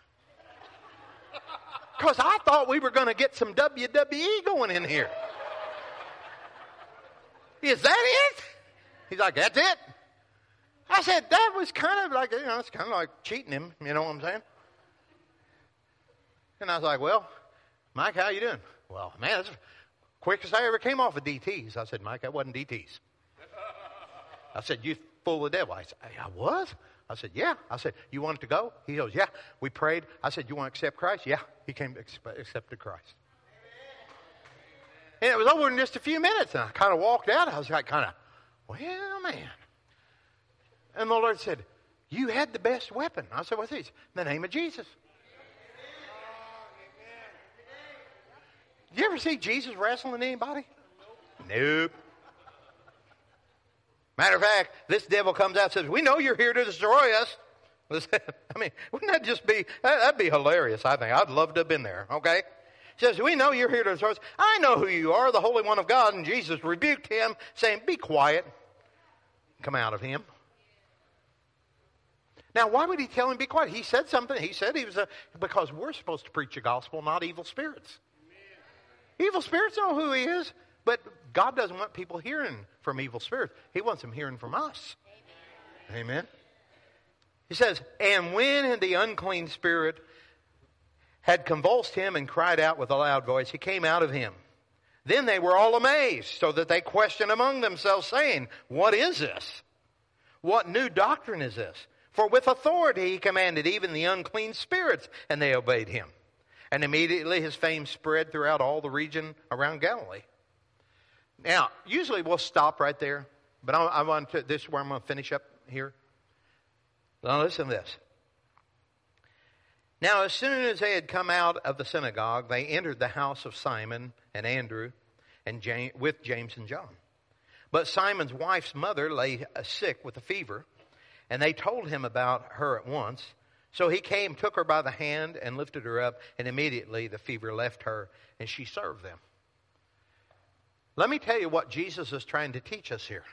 Because I thought we were going to get some WWE going in here. Is that it? He's like, that's it. I said, that was kind of like, you know, it's kind of like cheating him. You know what I'm saying? And I was like, well, Mike, how you doing? Well, man, that's the quickest I ever came off of DTs. I said, Mike, that wasn't DTs. I said, you full of devil. I said, I was? I said, yeah. I said, you want it to go? He goes, yeah. We prayed. I said, you want to accept Christ? Yeah. He came to accept Christ. And it was over in just a few minutes. And I kind of walked out. I was like, kind of, well, man. And the Lord said, You had the best weapon. I said, What's this? In the name of Jesus. You ever see Jesus wrestling anybody? Nope. Matter of fact, this devil comes out and says, We know you're here to destroy us. I mean, wouldn't that just be, that'd be hilarious, I think. I'd love to have been there, okay? He says, We know you're here to destroy us. I know who you are, the Holy One of God. And Jesus rebuked him, saying, Be quiet. Come out of him. Now, why would he tell him be quiet? He said something. He said he was a, because we're supposed to preach the gospel, not evil spirits. Amen. Evil spirits know who he is, but God doesn't want people hearing from evil spirits. He wants them hearing from us. Amen. Amen. He says, and when the unclean spirit had convulsed him and cried out with a loud voice, he came out of him. Then they were all amazed, so that they questioned among themselves, saying, What is this? What new doctrine is this? For with authority he commanded even the unclean spirits, and they obeyed him. And immediately his fame spread throughout all the region around Galilee. Now, usually we'll stop right there, but I, I want to, this is where I'm going to finish up here. Now listen to this. Now, as soon as they had come out of the synagogue, they entered the house of Simon and Andrew, and James, with James and John. But Simon's wife's mother lay sick with a fever and they told him about her at once. So he came, took her by the hand, and lifted her up, and immediately the fever left her, and she served them. Let me tell you what Jesus is trying to teach us here.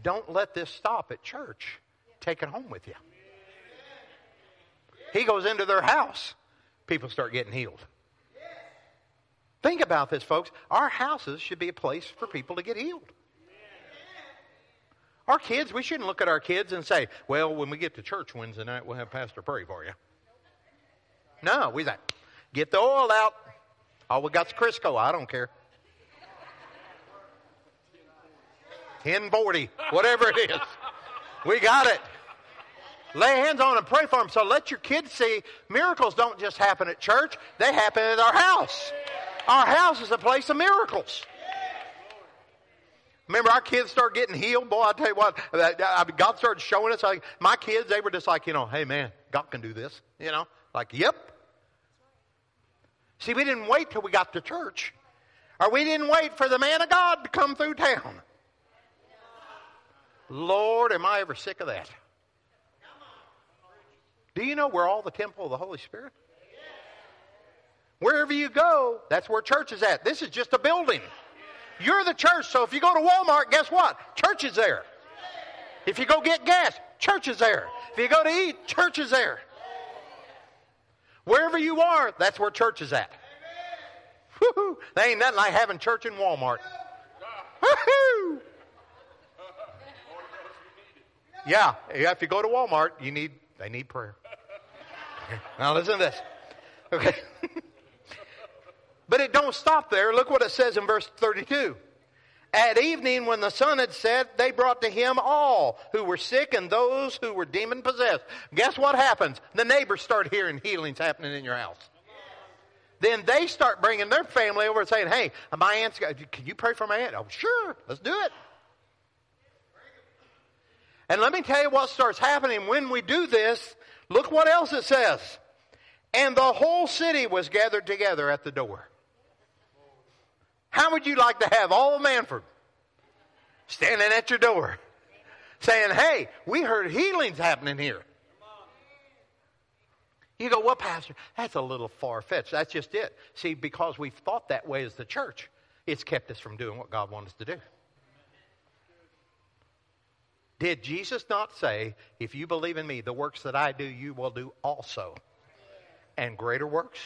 Don't let this stop at church. Take it home with you. He goes into their house. People start getting healed. Think about this, folks. Our houses should be a place for people to get healed. Our kids, we shouldn't look at our kids and say, well, when we get to church Wednesday night, we'll have Pastor pray for you. No, we say, get the oil out. All we got's Crisco. I don't care. 1040, whatever it is. We got it. Lay hands on and pray for them. So let your kids see miracles don't just happen at church, they happen at our house. Our house is a place of miracles. Remember, our kids start getting healed. Boy, I tell you what, God started showing us. Like my kids, they were just like, you know, hey man, God can do this. You know, like, yep. See, we didn't wait till we got to church, or we didn't wait for the man of God to come through town. Lord, am I ever sick of that? Do you know we're all the temple of the Holy Spirit? Wherever you go, that's where church is at. This is just a building. You're the church. So if you go to Walmart, guess what? Church is there. If you go get gas, church is there. If you go to eat, church is there. Wherever you are, that's where church is at. Woo-hoo. There ain't nothing like having church in Walmart. Woo-hoo. Yeah, if you go to Walmart, you need they need prayer. Now listen to this. Okay. but it don't stop there. Look what it says in verse 32. At evening, when the sun had set, they brought to him all who were sick and those who were demon possessed. Guess what happens? The neighbors start hearing healings happening in your house. Then they start bringing their family over and saying, Hey, my aunt's got, can you pray for my aunt? Oh, sure, let's do it. And let me tell you what starts happening when we do this. Look what else it says. And the whole city was gathered together at the door. How would you like to have all of Mannford standing at your door saying, Hey, we heard healings happening here? You go, well, Pastor, that's a little far fetched. That's just it. See, because we've thought that way as the church, it's kept us from doing what God wants us to do. Did Jesus not say, if you believe in me, the works that I do, you will do also? And greater works?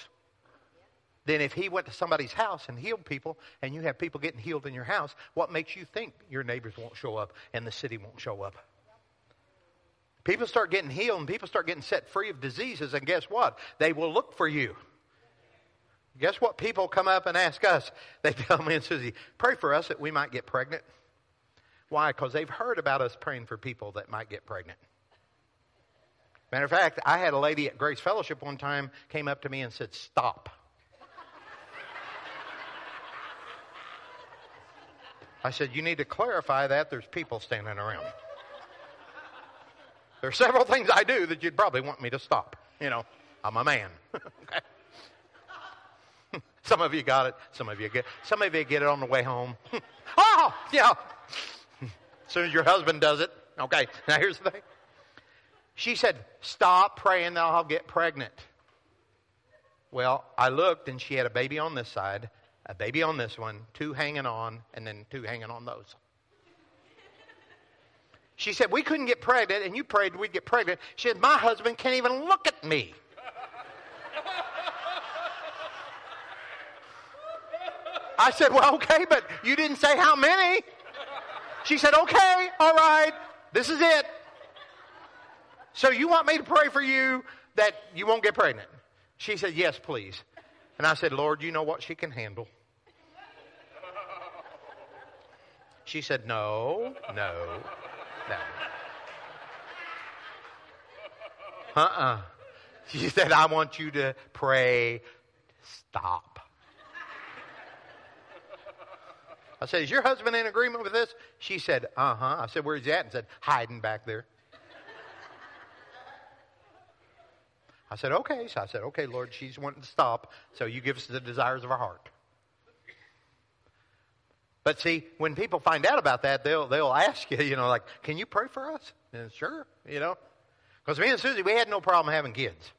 Then if he went to somebody's house and healed people, and you have people getting healed in your house, what makes you think your neighbors won't show up and the city won't show up? People start getting healed and people start getting set free of diseases, and guess what? They will look for you. Guess what? People come up and ask us. They tell me and Susie, pray for us that we might get pregnant. Why? Because they've heard about us praying for people that might get pregnant. Matter of fact, I had a lady at Grace Fellowship one time came up to me and said, Stop. I said, You need to clarify that. There's people standing around. There are several things I do that you'd probably want me to stop. You know, I'm a man. some of you got it. Some of you get. Some of you get it on the way home. oh, yeah. As soon as your husband does it. Okay, now here's the thing. She said, Stop praying that I'll get pregnant. Well, I looked and she had a baby on this side, a baby on this one, two hanging on, and then two hanging on those. She said, We couldn't get pregnant, and you prayed we'd get pregnant. She said, My husband can't even look at me. I said, Well, okay, but you didn't say how many. She said, Okay, all right, this is it. So you want me to pray for you that you won't get pregnant? She said, Yes, please. And I said, Lord, you know what she can handle. She said, No, no, no. Uh uh-uh. uh She said, I want you to pray, stop. I said, Is your husband in agreement with this? She said, Uh huh. I said, Where's he at? And said, Hiding back there. I said, Okay. So I said, Okay, Lord, she's wanting to stop, so you give us the desires of our heart. But see, when people find out about that, they'll, they'll ask you, you know, like, Can you pray for us? And sure, you know. Because me and Susie, we had no problem having kids.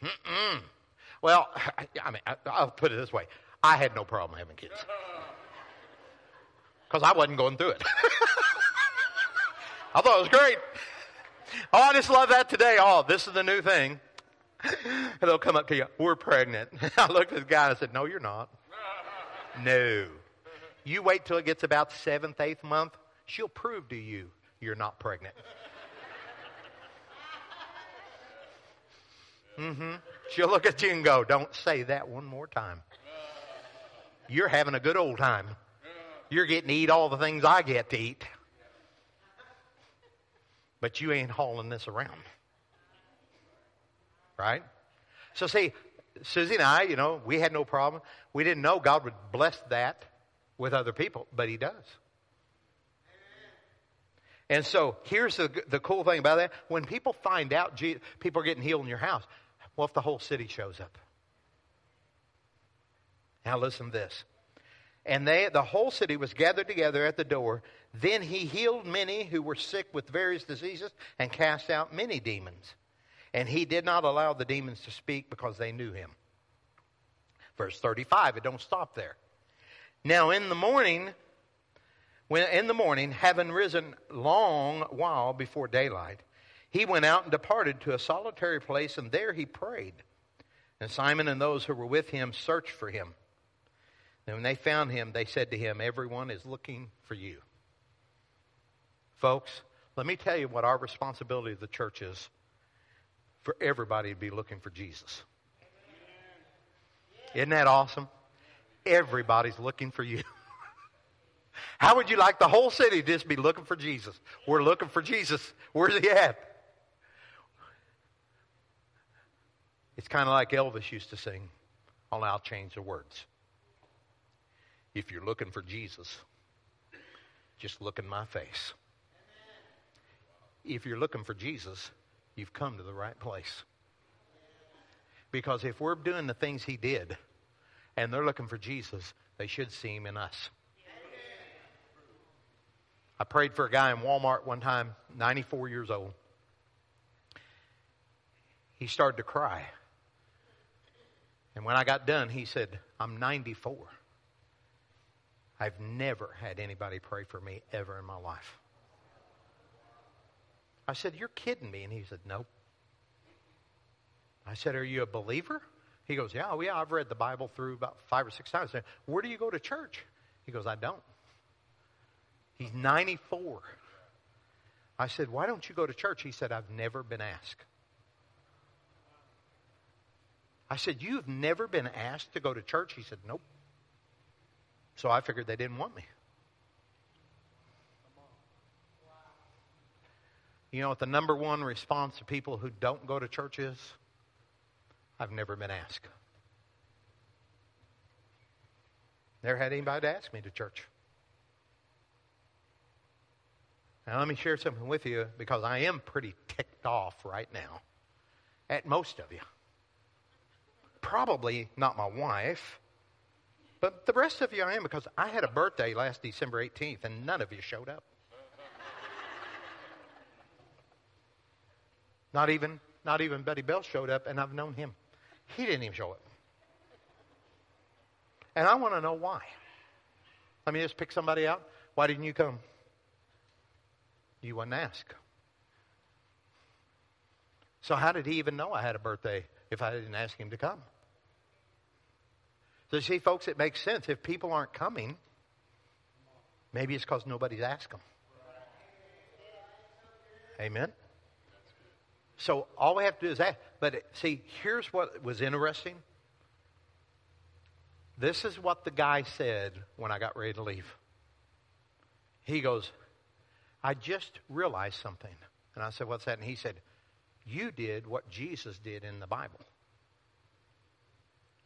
Mm-mm. Well, I mean, I'll put it this way I had no problem having kids because I wasn't going through it. I thought it was great. Oh, I just love that today. Oh, this is the new thing. And they'll come up to you, we're pregnant. I looked at the guy and I said, No, you're not. No. You wait till it gets about seventh, eighth month, she'll prove to you you're not pregnant. Mm-hmm. She'll look at you and go, Don't say that one more time. You're having a good old time. You're getting to eat all the things I get to eat. But you ain't hauling this around. Right? So, see, Susie and I, you know, we had no problem. We didn't know God would bless that with other people, but He does. And so here's the, the cool thing about that. When people find out Jesus, people are getting healed in your house, what if the whole city shows up? Now listen to this. And they, the whole city was gathered together at the door. Then he healed many who were sick with various diseases and cast out many demons. And he did not allow the demons to speak because they knew him. Verse 35, it don't stop there. Now in the morning, when in the morning, having risen long while before daylight, he went out and departed to a solitary place, and there he prayed. And Simon and those who were with him searched for him. And when they found him, they said to him, Everyone is looking for you. Folks, let me tell you what our responsibility of the church is for everybody to be looking for Jesus. Isn't that awesome? Everybody's looking for you. How would you like the whole city to just be looking for Jesus? We're looking for Jesus. Where's he at? It's kind of like Elvis used to sing, I'll now change the words. If you're looking for Jesus, just look in my face. If you're looking for Jesus, you've come to the right place. Because if we're doing the things he did and they're looking for Jesus, they should see him in us. I prayed for a guy in Walmart one time, 94 years old. He started to cry. And when I got done, he said, I'm 94. I've never had anybody pray for me ever in my life. I said, You're kidding me. And he said, Nope. I said, Are you a believer? He goes, Yeah, oh, yeah, I've read the Bible through about five or six times. Said, Where do you go to church? He goes, I don't. He's 94. I said, Why don't you go to church? He said, I've never been asked. I said, You've never been asked to go to church? He said, Nope. So I figured they didn't want me. You know what the number one response of people who don't go to church is? I've never been asked. Never had anybody to ask me to church. Now, let me share something with you because I am pretty ticked off right now at most of you. Probably not my wife, but the rest of you I am because I had a birthday last December 18th and none of you showed up. not even not even Buddy Bell showed up and I've known him. He didn't even show up. And I want to know why. Let me just pick somebody out. Why didn't you come? You wouldn't ask. So how did he even know I had a birthday if I didn't ask him to come? So, see, folks, it makes sense. If people aren't coming, maybe it's because nobody's asked them. Amen? So, all we have to do is ask. But, see, here's what was interesting. This is what the guy said when I got ready to leave. He goes, I just realized something. And I said, What's that? And he said, You did what Jesus did in the Bible.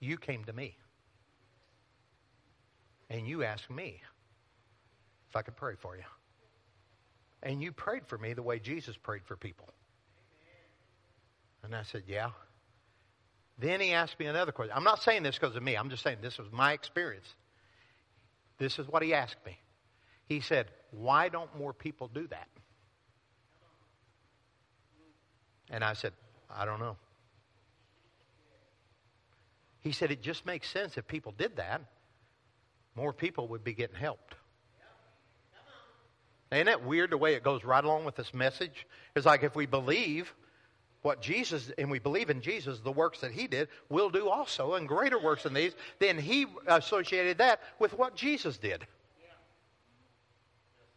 You came to me and you asked me if I could pray for you. And you prayed for me the way Jesus prayed for people. And I said, Yeah. Then he asked me another question. I'm not saying this because of me, I'm just saying this was my experience. This is what he asked me. He said, Why don't more people do that? And I said, I don't know. He said, It just makes sense if people did that more people would be getting helped. Ain't that weird the way it goes right along with this message? It's like if we believe what Jesus, and we believe in Jesus, the works that he did, we'll do also, and greater works than these, then he associated that with what Jesus did.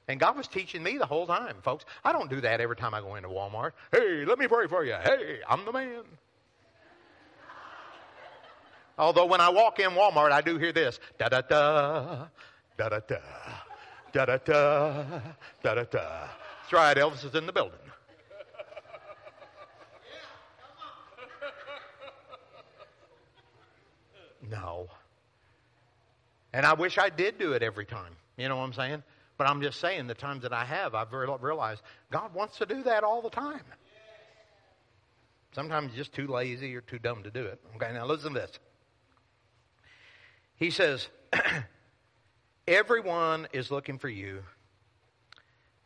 And God was teaching me the whole time, folks. I don't do that every time I go into Walmart. Hey, let me pray for you. Hey, I'm the man. Although when I walk in Walmart, I do hear this da da da, da da da, da da da, da da da. That's right, Elvis is in the building. No. And I wish I did do it every time. You know what I'm saying? But I'm just saying the times that I have, I've realized God wants to do that all the time. Sometimes just too lazy or too dumb to do it. Okay, now listen to this. He says, Everyone is looking for you.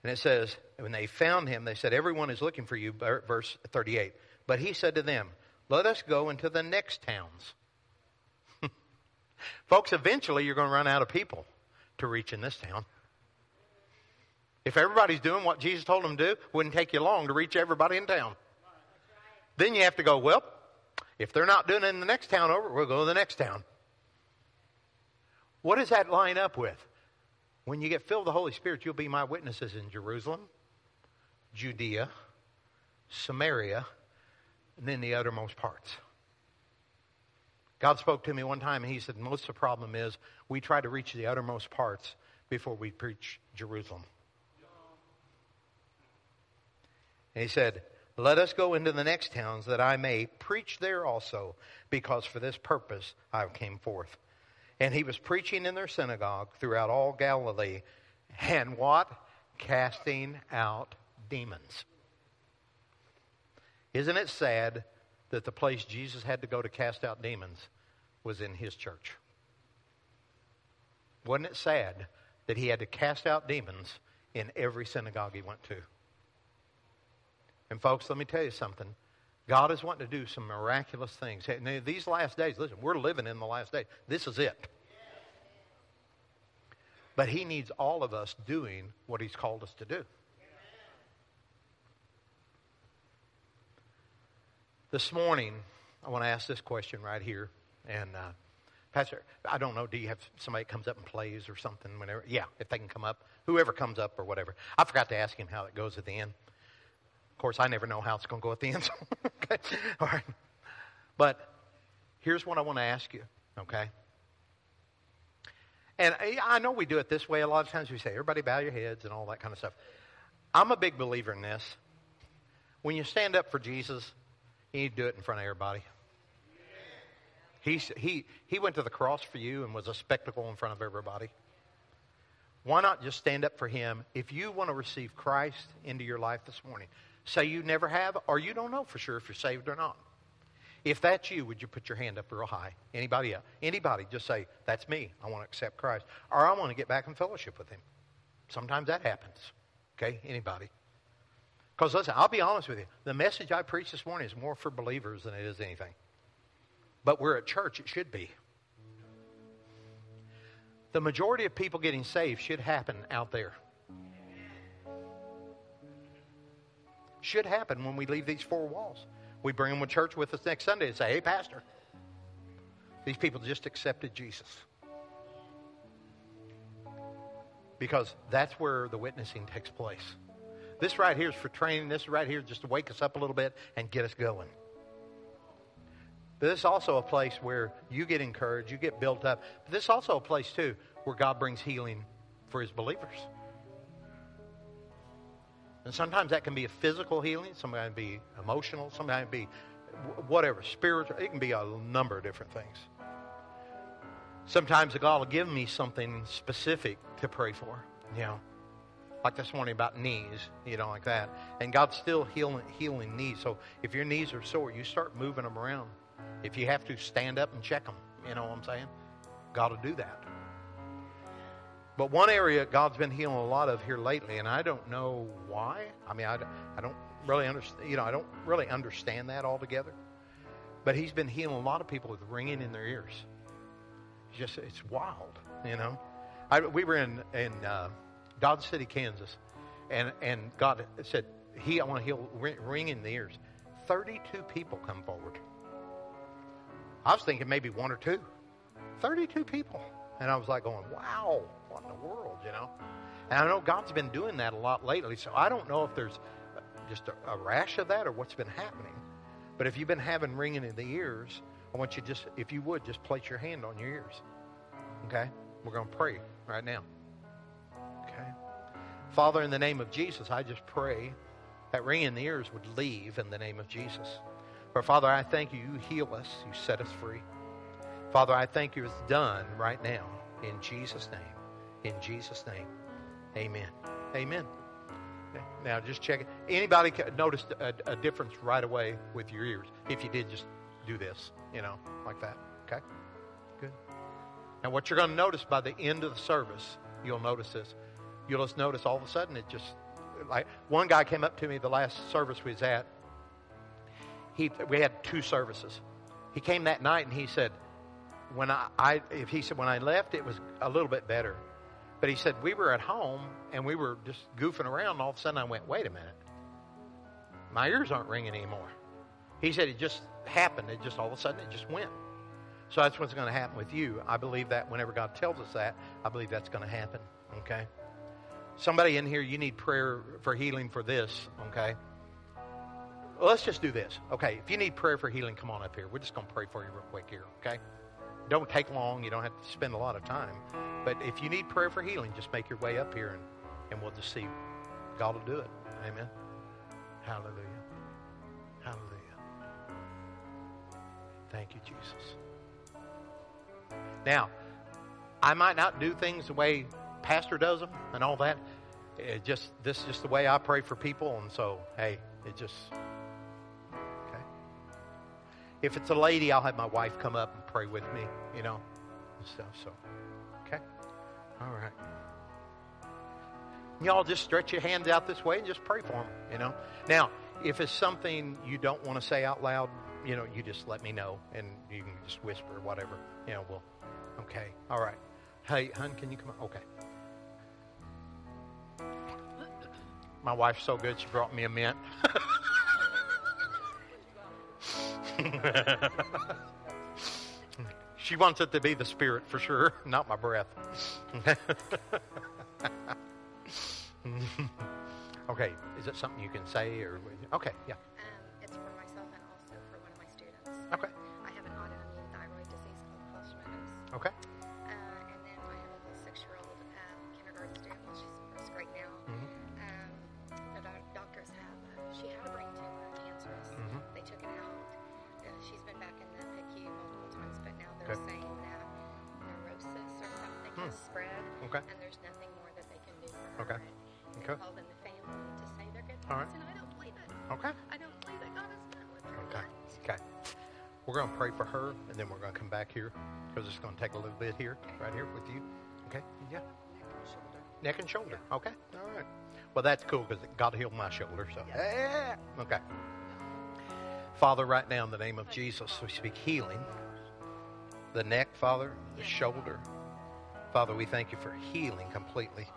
And it says, when they found him, they said, Everyone is looking for you, verse 38. But he said to them, Let us go into the next towns. Folks, eventually you're going to run out of people to reach in this town. If everybody's doing what Jesus told them to do, it wouldn't take you long to reach everybody in town. Then you have to go, well, If they're not doing it in the next town over, we'll go to the next town. What does that line up with? When you get filled with the Holy Spirit, you'll be my witnesses in Jerusalem, Judea, Samaria, and then the uttermost parts. God spoke to me one time and he said, Most of the problem is we try to reach the uttermost parts before we preach Jerusalem. And he said, Let us go into the next towns that I may preach there also, because for this purpose I came forth. And he was preaching in their synagogue throughout all Galilee, and what? Casting out demons. Isn't it sad that the place Jesus had to go to cast out demons was in his church? Wasn't it sad that he had to cast out demons in every synagogue he went to? And, folks, let me tell you something. God is wanting to do some miraculous things. These last days, listen, we're living in the last days. This is it. But He needs all of us doing what He's called us to do. This morning, I want to ask this question right here. And, uh, Pastor, I don't know, do you have somebody comes up and plays or something whenever? Yeah, if they can come up. Whoever comes up or whatever. I forgot to ask him how it goes at the end. Of course, I never know how it's going to go at the end. okay. All right. But here's what I want to ask you, okay? And I know we do it this way. A lot of times we say, everybody bow your heads and all that kind of stuff. I'm a big believer in this. When you stand up for Jesus, you need to do it in front of everybody. He, he, he went to the cross for you and was a spectacle in front of everybody. Why not just stand up for him? If you want to receive Christ into your life this morning, say you never have, or you don't know for sure if you're saved or not. If that's you, would you put your hand up real high? Anybody else? Anybody, just say, that's me. I want to accept Christ. Or I want to get back in fellowship with him. Sometimes that happens. Okay? Anybody? Because listen, I'll be honest with you. The message I preach this morning is more for believers than it is anything. But we're at church, it should be. The majority of people getting saved should happen out there. Should happen when we leave these four walls. We bring them to church with us next Sunday and say, hey, Pastor, these people just accepted Jesus. Because that's where the witnessing takes place. This right here is for training. This right here is just to wake us up a little bit and get us going. But this is also a place where you get encouraged, you get built up. But this is also a place, too, where God brings healing for his believers. And sometimes that can be a physical healing, sometimes it can be emotional, sometimes it can be whatever, spiritual. It can be a number of different things. Sometimes God will give me something specific to pray for, you know, like this morning about knees, you know, like that. And God's still healing, healing knees. So if your knees are sore, you start moving them around. If you have to, stand up and check them. You know what I'm saying? God will do that. But one area God's been healing a lot of here lately, and I don't know why. I mean, I, I don't really understand. You know, I don't really understand that altogether. But He's been healing a lot of people with ringing in their ears. It's just it's wild, you know. I, we were in in uh, City, Kansas, and and God said He I want to heal ring in the ears. Thirty-two people come forward. I was thinking maybe one or two. Thirty-two people, and I was like going, "Wow." In the world, you know? And I know God's been doing that a lot lately, so I don't know if there's just a, a rash of that or what's been happening. But if you've been having ringing in the ears, I want you just, if you would, just place your hand on your ears. Okay? We're going to pray right now. Okay? Father, in the name of Jesus, I just pray that ring in the ears would leave in the name of Jesus. For Father, I thank you. You heal us. You set us free. Father, I thank you it's done right now in Jesus' name. In Jesus' name, amen. Amen. Now, just check it. Anybody noticed a, a difference right away with your ears? If you did, just do this, you know, like that. Okay? Good. Now, what you're going to notice by the end of the service, you'll notice this. You'll just notice all of a sudden it just, like, one guy came up to me the last service we was at. He, we had two services. He came that night and he said, when I, I if he said when I left, it was a little bit better. But he said, we were at home and we were just goofing around. And all of a sudden I went, wait a minute. My ears aren't ringing anymore. He said it just happened. It just all of a sudden it just went. So that's what's going to happen with you. I believe that whenever God tells us that, I believe that's going to happen. Okay? Somebody in here, you need prayer for healing for this. Okay? Let's just do this. Okay? If you need prayer for healing, come on up here. We're just going to pray for you real quick here. Okay? Don't take long. You don't have to spend a lot of time. But if you need prayer for healing, just make your way up here and, and we'll just see. God will do it. Amen. Hallelujah. Hallelujah. Thank you, Jesus. Now, I might not do things the way pastor does them and all that. It just this is just the way I pray for people, and so hey, it just. If it's a lady, I'll have my wife come up and pray with me, you know, and stuff. So, okay, all right. Y'all just stretch your hands out this way and just pray for them, you know. Now, if it's something you don't want to say out loud, you know, you just let me know and you can just whisper whatever. You know, we'll, okay, all right. Hey, hun, can you come on? Okay. My wife's so good, she brought me a mint. she wants it to be the spirit for sure, not my breath. okay, is it something you can say or okay, yeah. Um, it's for myself and also for one of my students. Okay. Neck and shoulder. Okay. All right. Well, that's cool because God healed my shoulder. So. Yeah. Okay. Father, right now in the name of Jesus, we speak healing. The neck, Father, the shoulder. Father, we thank you for healing completely.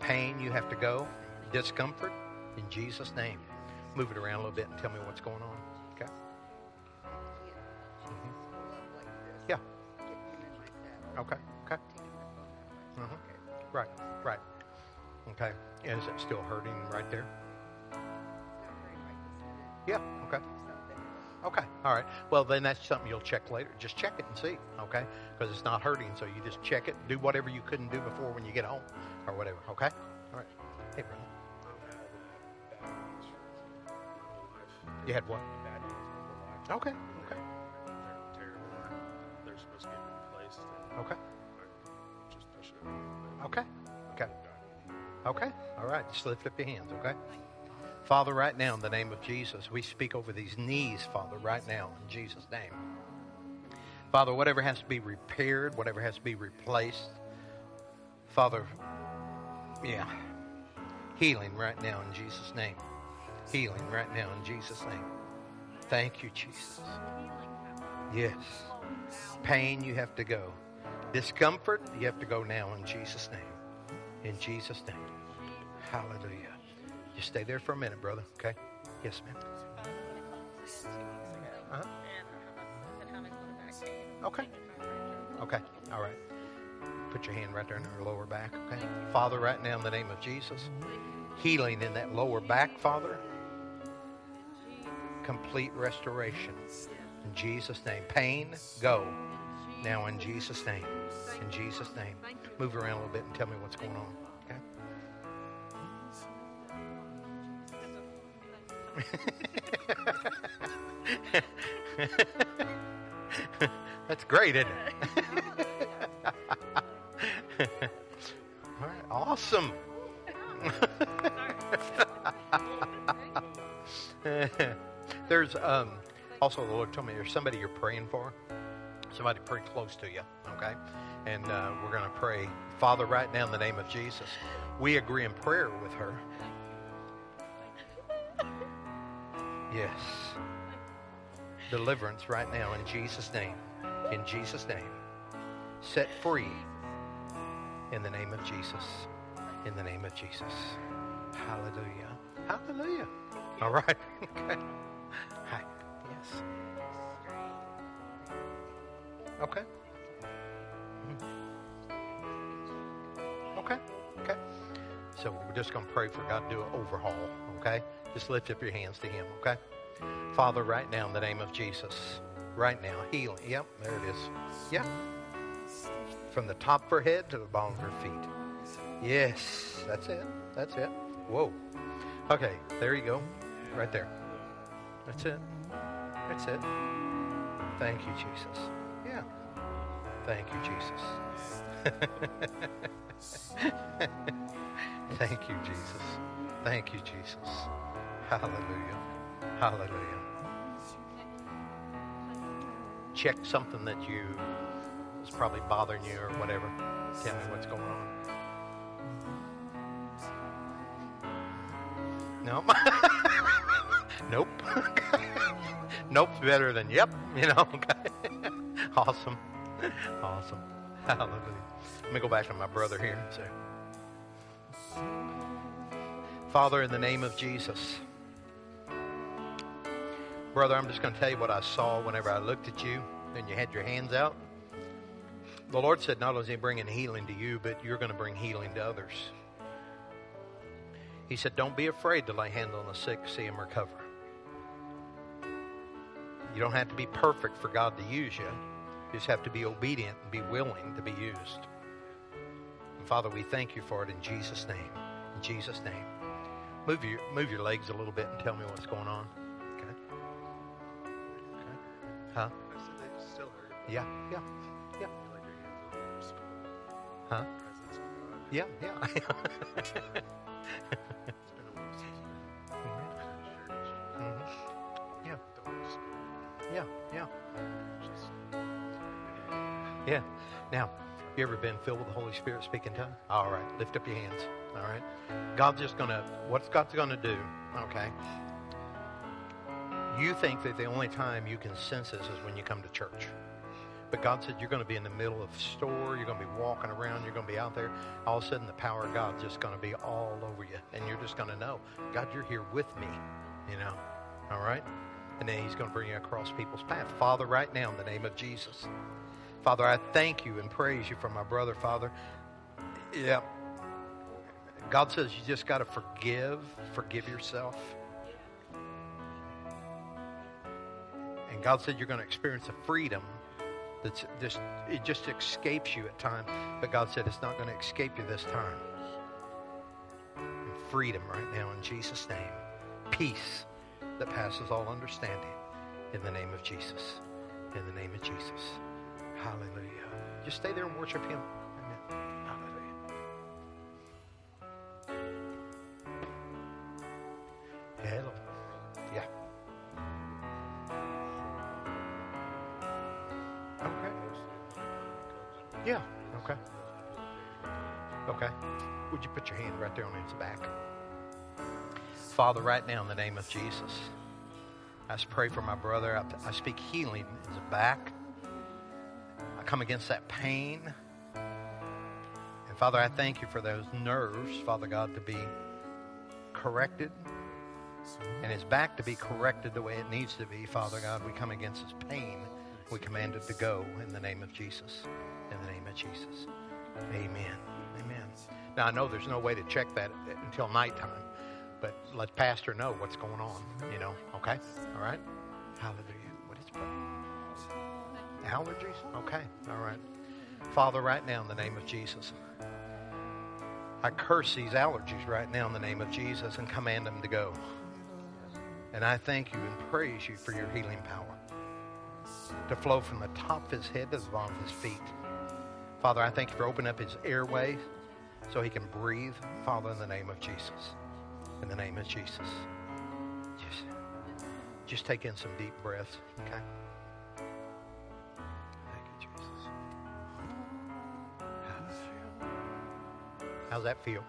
Pain, you have to go. Discomfort, in Jesus' name. Move it around a little bit and tell me what's going on. Okay? Mm-hmm. Yeah. Okay. Okay. Mhm. Right. Right. Okay. Is it still hurting right there? Yeah. Okay. Okay. All right. Well, then that's something you'll check later. Just check it and see. Okay. Because it's not hurting, so you just check it. Do whatever you couldn't do before when you get home, or whatever. Okay. All right. Hey, brother. You had what? Okay. Okay. All right. Just lift up your hands, okay? Father, right now, in the name of Jesus, we speak over these knees, Father, right now, in Jesus' name. Father, whatever has to be repaired, whatever has to be replaced, Father, yeah, healing right now in Jesus' name. Healing right now in Jesus' name. Thank you, Jesus. Yes. Pain, you have to go. Discomfort, you have to go now in Jesus' name. In Jesus' name. Hallelujah. Just stay there for a minute, brother. Okay? Yes, ma'am. Uh-huh. Okay. Okay. All right. Put your hand right there in her lower back. Okay. Father, right now in the name of Jesus, healing in that lower back, Father. Complete restoration. In Jesus' name. Pain, go. Now in Jesus' name. In Jesus' name. Move around a little bit and tell me what's going on. That's great, isn't it? All right, awesome. there's um, also the Lord told me there's somebody you're praying for, somebody pretty close to you. Okay, and uh, we're going to pray, Father, right now in the name of Jesus. We agree in prayer with her. Yes. Deliverance right now in Jesus' name. In Jesus' name. Set free in the name of Jesus. In the name of Jesus. Hallelujah. Hallelujah. All right. Okay. Hi. Yes. Okay. Mhm. Okay. Okay. So we're just going to pray for God to do an overhaul. Okay. Just lift up your hands to Him. Okay. Father, right now in the name of Jesus, right now, healing. Yep, there it is. Yep. From the top of her head to the bottom of her feet. Yes, that's it. That's it. Whoa. Okay, there you go. Right there. That's it. That's it. Thank you, Jesus. Yeah. Thank you, Jesus. Thank you, Jesus. Thank you, Jesus. Hallelujah. Hallelujah. Check something that you is probably bothering you or whatever. Tell me what's going on. No. nope. Nope's better than yep, you know. Awesome. Awesome. Hallelujah. Let me go back to my brother here say, Father, in the name of Jesus, brother, I'm just going to tell you what I saw whenever I looked at you and you had your hands out. The Lord said, not only is He bringing healing to you, but you're going to bring healing to others. He said, Don't be afraid to lay hands on the sick, see them recover. You don't have to be perfect for God to use you. You just have to be obedient and be willing to be used. And Father, we thank you for it in Jesus' name. In Jesus' name. Move your, move your legs a little bit and tell me what's going on. Huh? I said they still hurt. Yeah, yeah, yeah. Like your hands are more small. Huh? Presence of God. Yeah, yeah. It's been a while since I've been in church. Yeah, Spirit yeah, yeah. Uh, now, have you ever been filled with the Holy Spirit speaking tongue? All right. Lift up your hands. All right. God's just going to, what's God's going to do, okay? You think that the only time you can sense this is when you come to church. But God said you're going to be in the middle of a store, you're going to be walking around, you're going to be out there. All of a sudden, the power of God's just going to be all over you. And you're just going to know, God, you're here with me, you know? All right? And then He's going to bring you across people's path. Father, right now, in the name of Jesus. Father, I thank you and praise you for my brother, Father. Yeah. God says you just got to forgive, forgive yourself. God said you're going to experience a freedom that's just, it just escapes you at times. But God said it's not going to escape you this time. Freedom right now in Jesus' name. Peace that passes all understanding in the name of Jesus. In the name of Jesus. Hallelujah. Just stay there and worship Him. Father, right now in the name of Jesus, I just pray for my brother. I, I speak healing in his back. I come against that pain. And Father, I thank you for those nerves, Father God, to be corrected and his back to be corrected the way it needs to be. Father God, we come against his pain. We command it to go in the name of Jesus. In the name of Jesus. Amen. Amen. Now, I know there's no way to check that until nighttime, but let Pastor know what's going on, you know, okay? All right? Hallelujah. What is it? Allergies? Okay. All right. Father, right now in the name of Jesus, I curse these allergies right now in the name of Jesus and command them to go. And I thank you and praise you for your healing power to flow from the top of his head to the bottom of his feet. Father, I thank you for opening up his airway so he can breathe, Father, in the name of Jesus. In the name of Jesus. Just, just take in some deep breaths, okay? Thank you, Jesus. How's that feel?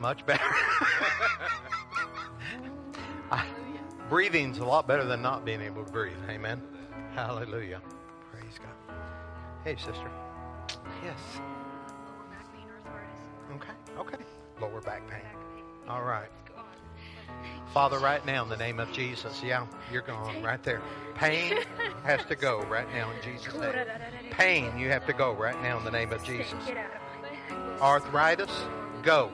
Much better. I, breathing's a lot better than not being able to breathe. Amen. Hallelujah. Praise God. Hey, sister. Yes. Lower back pain, arthritis. Okay. Okay. Lower back pain. All right. Father, right now in the name of Jesus, yeah, you're gone right there. Pain has to go right now in Jesus' name. Pain, you have to go right now in the name of Jesus. Get out of my way. Arthritis, go.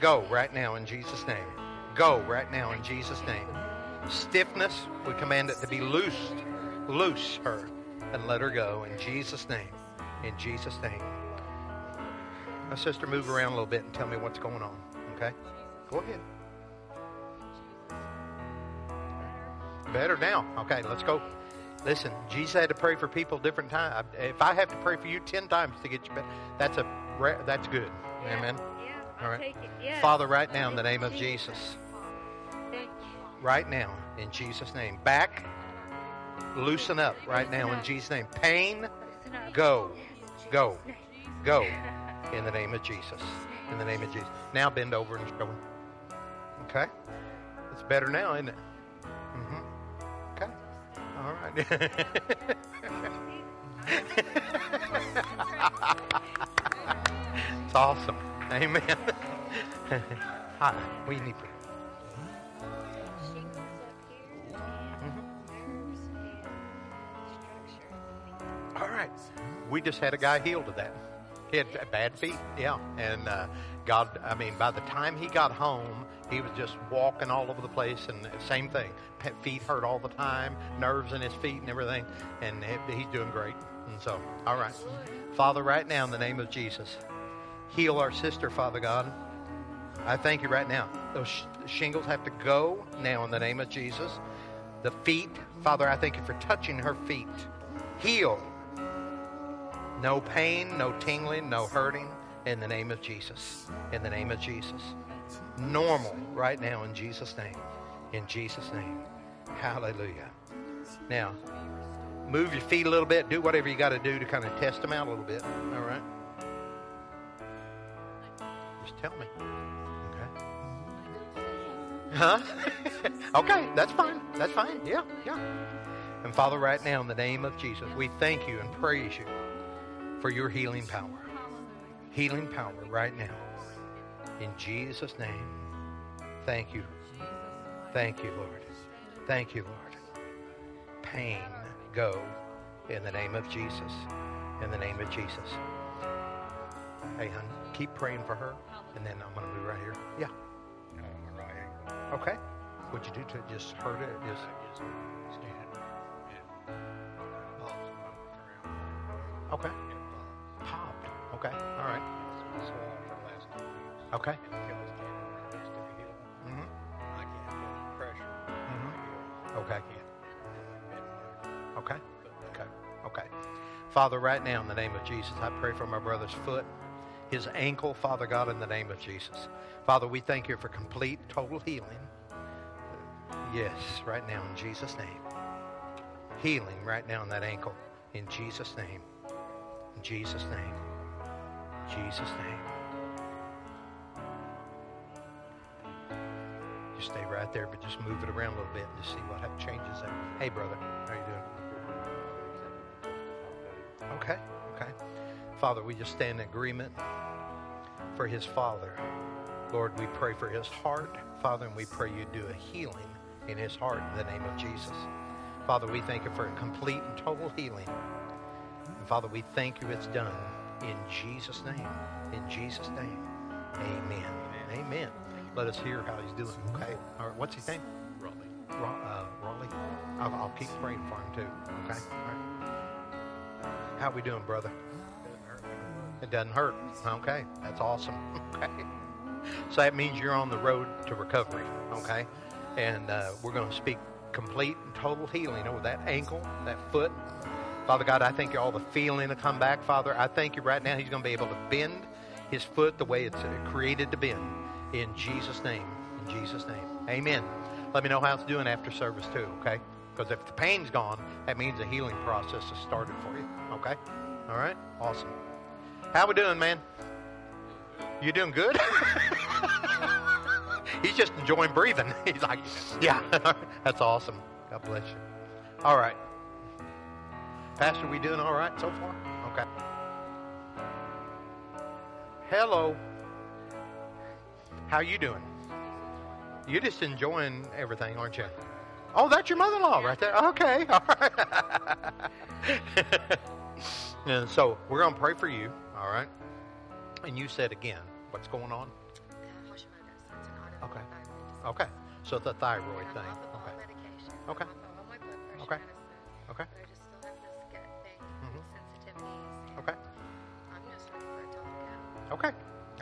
Go right now in Jesus' name. Go right now in Jesus' name. Stiffness, we command it to be loosed. Loose her and let her go in Jesus' name. In Jesus' name. My sister, move around a little bit and tell me what's going on. Okay? Go ahead. Better now. Okay, let's go. Listen, Jesus had to pray for people different times. If I have to pray for you ten times to get you better, that's a that's good. Amen. Yeah, All right. take it. Yes. Father, right now in the name of Jesus, right now in Jesus' name, back, loosen up right now in Jesus' name. Pain, go, go, go in the name of Jesus. In the name of Jesus. Now bend over and show him. Okay? It's better now, isn't it? hmm Okay. All right. it's awesome. Amen. Hi. You need? Shingles up here and nerves and structure. All right. We just had a guy healed of that. He had bad feet, yeah. And uh, God, I mean, by the time he got home, he was just walking all over the place, and same thing. Feet hurt all the time, nerves in his feet and everything, and he's doing great. And so, all right. Father, right now, in the name of Jesus, heal our sister, Father God. I thank you right now. Those sh- shingles have to go now in the name of Jesus. The feet, Father, I thank you for touching her feet. Heal. No pain, no tingling, no hurting in the name of Jesus. In the name of Jesus. Normal right now in Jesus' name. In Jesus' name. Hallelujah. Now, move your feet a little bit. Do whatever you got to do to kind of test them out a little bit. All right? Just tell me. Okay. Huh? okay, that's fine. That's fine. Yeah, yeah. And Father, right now, in the name of Jesus, we thank you and praise you for your healing power. Healing power right now. In Jesus' name. Thank you. Thank you, Lord. Thank you, Lord. Pain, go in the name of Jesus. In the name of Jesus. Hey, hon, keep praying for her, and then I'm going to be right here. Yeah. No, my right ankle. Okay. What'd you do to it? Just hurt it? Just Just stand. It pops and moved around. okay. It popped. Popped. Okay. All right. It's been swollen for the last two weeks. Okay. And it feels standing right next to the heel. Mm-hmm. I can't feel the pressure on Mhm. the heel. Okay. I can't bend my Okay. Okay. Okay. Father, right now in the name of Jesus, I pray for my brother's foot, his ankle, Father God, in the name of Jesus. Father, we thank you for complete, total healing. Yes, right now in Jesus' name. Healing right now in that ankle. In Jesus' name. In Jesus' name. Jesus' name. Just stay right there, but just move it around a little bit and just see what ha- changes there. Hey, brother, how you doing? Okay, okay. Father, we just stand in agreement for his father. Lord, we pray for his heart, Father, and we pray you do a healing in his heart in the name of Jesus. Father, we thank you for a complete and total healing. And Father, we thank you it's done in Jesus' name. In Jesus' name. Amen. Amen. Let us hear how he's doing, okay? All right, what's his name? Raleigh. Ra- uh, Raleigh. I'll, I'll keep praying for him too. Okay. Right. How we doing, brother? It doesn't hurt. Okay, that's awesome. Okay. So that means you're on the road to recovery. Okay, and uh, we're going to speak complete and total healing over that ankle, that foot. Father God, I thank you all the feeling to come back. Father, I thank you right now. He's going to be able to bend his foot the way it's created to bend. In Jesus' name. In Jesus' name. Amen. Let me know how it's doing after service too, okay? Because if the pain's gone, that means the healing process has started for you, okay? All right? Awesome. How we doing, man? You doing good? He's just enjoying breathing. He's like, yeah, that's awesome. God bless you. All right. Pastor, we doing all right so far? Okay. Hello. How you doing? You're just enjoying everything, aren't you? Oh, that's your mother-in-law right there. Okay, all right. and so we're going to pray for you, all right? And you said again, what's going on? Hashimoto's, so it's an autoimmune Okay. Okay, so a thyroid thing. I'm off of all Okay. Okay. I'm off of all my blood pressure Okay. okay, okay.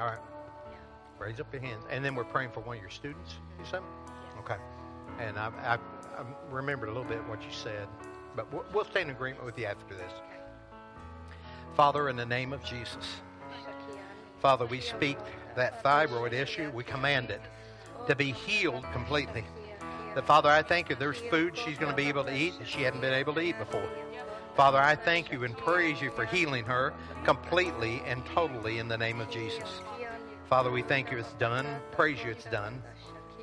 All right, Yeah. raise up your hands. And then we're praying for one of your students, you said? Yes. Okay. And I, I, I remembered a little bit what you said, but we'll, we'll stay in agreement with you after this. Father, in the name of Jesus, Father, we speak that thyroid issue, we command it to be healed completely. The Father, I thank you. There's food she's going to be able to eat that she hadn't been able to eat before. Father, I thank you and praise you for healing her completely and totally in the name of Jesus. Father, we thank you it's done. Praise you it's done.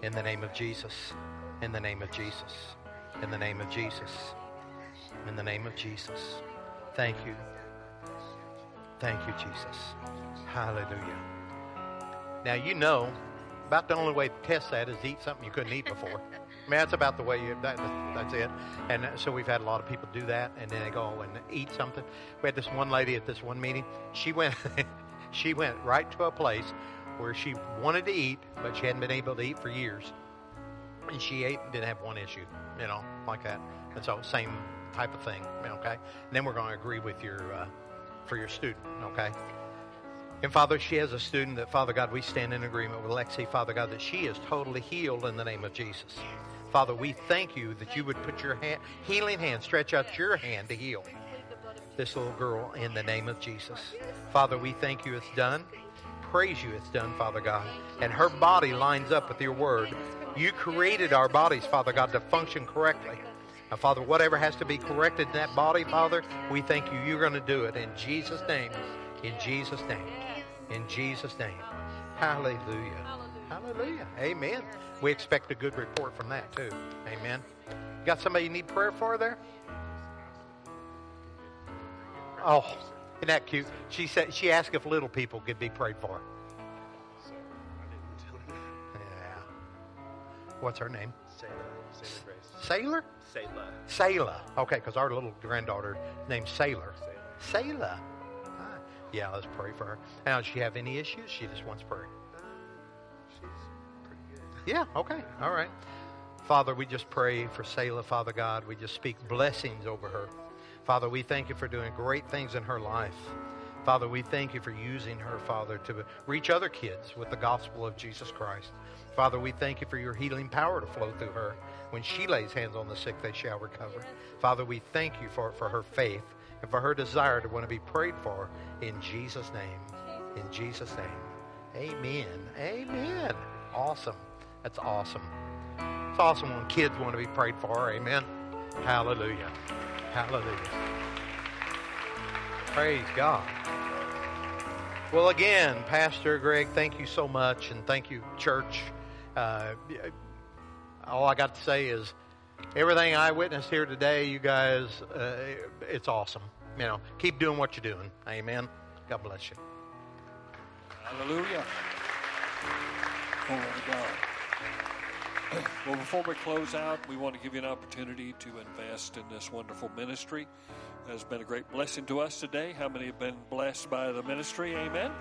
In the name of Jesus. In the name of Jesus. In the name of Jesus. In the name of Jesus. Thank you. Thank you, Jesus. Hallelujah. Now, you know, about the only way to test that is eat something you couldn't eat before. I mean, that's about the way you, that, that's it. And so we've had a lot of people do that, and then they go and eat something. We had this one lady at this one meeting. She went, she went right to a place where she wanted to eat, but she hadn't been able to eat for years. And she ate and didn't have one issue, you know, like that. And so same type of thing, okay? And then we're going to agree with your, uh, for your student, okay? And Father, she has a student that, Father God, we stand in agreement with Lexi, Father God, that she is totally healed in the name of Jesus. Father, we thank you that you would put your hand, healing hand, stretch out your hand to heal this little girl in the name of Jesus. Father, we thank you it's done. Praise you it's done, Father God. And her body lines up with your word. You created our bodies, Father God, to function correctly. Now, Father, whatever has to be corrected in that body, Father, we thank you. You're going to do it in Jesus' name. In Jesus' name. In Jesus' name. Hallelujah. Hallelujah. Amen. We expect a good report from that, too. Amen. Got somebody you need prayer for there? Oh, isn't that cute? She said she asked if little people could be prayed for. Yeah. What's her name? Sailor. Sailor Grace. Sailor? Sailor. Sailor. Okay, because our little granddaughter named Sailor. Sailor. Sailor. Ah, Yeah, let's pray for her. Now, does she have any issues? She just wants prayer. Yeah, okay. All right. Father, we just pray for Selah, Father God. We just speak blessings over her. Father, we thank you for doing great things in her life. Father, we thank you for using her, Father, to reach other kids with the gospel of Jesus Christ. Father, we thank you for your healing power to flow through her. When she lays hands on the sick, they shall recover. Father, we thank you for, for her faith and for her desire to want to be prayed for in Jesus' name. In Jesus' name. Amen. Amen. Awesome. That's awesome. It's awesome when kids want to be prayed for. Amen. Hallelujah. Hallelujah. Praise God. Well, again, Pastor Greg, thank you so much, and thank you, church. Uh, all I got to say is everything I witnessed here today, you guys, uh, it's awesome. You know, keep doing what you're doing. Amen. God bless you. Hallelujah. Glory to God. Well, before we close out, we want to give you an opportunity to invest in this wonderful ministry. It has been a great blessing to us today. How many have been blessed by the ministry? Amen.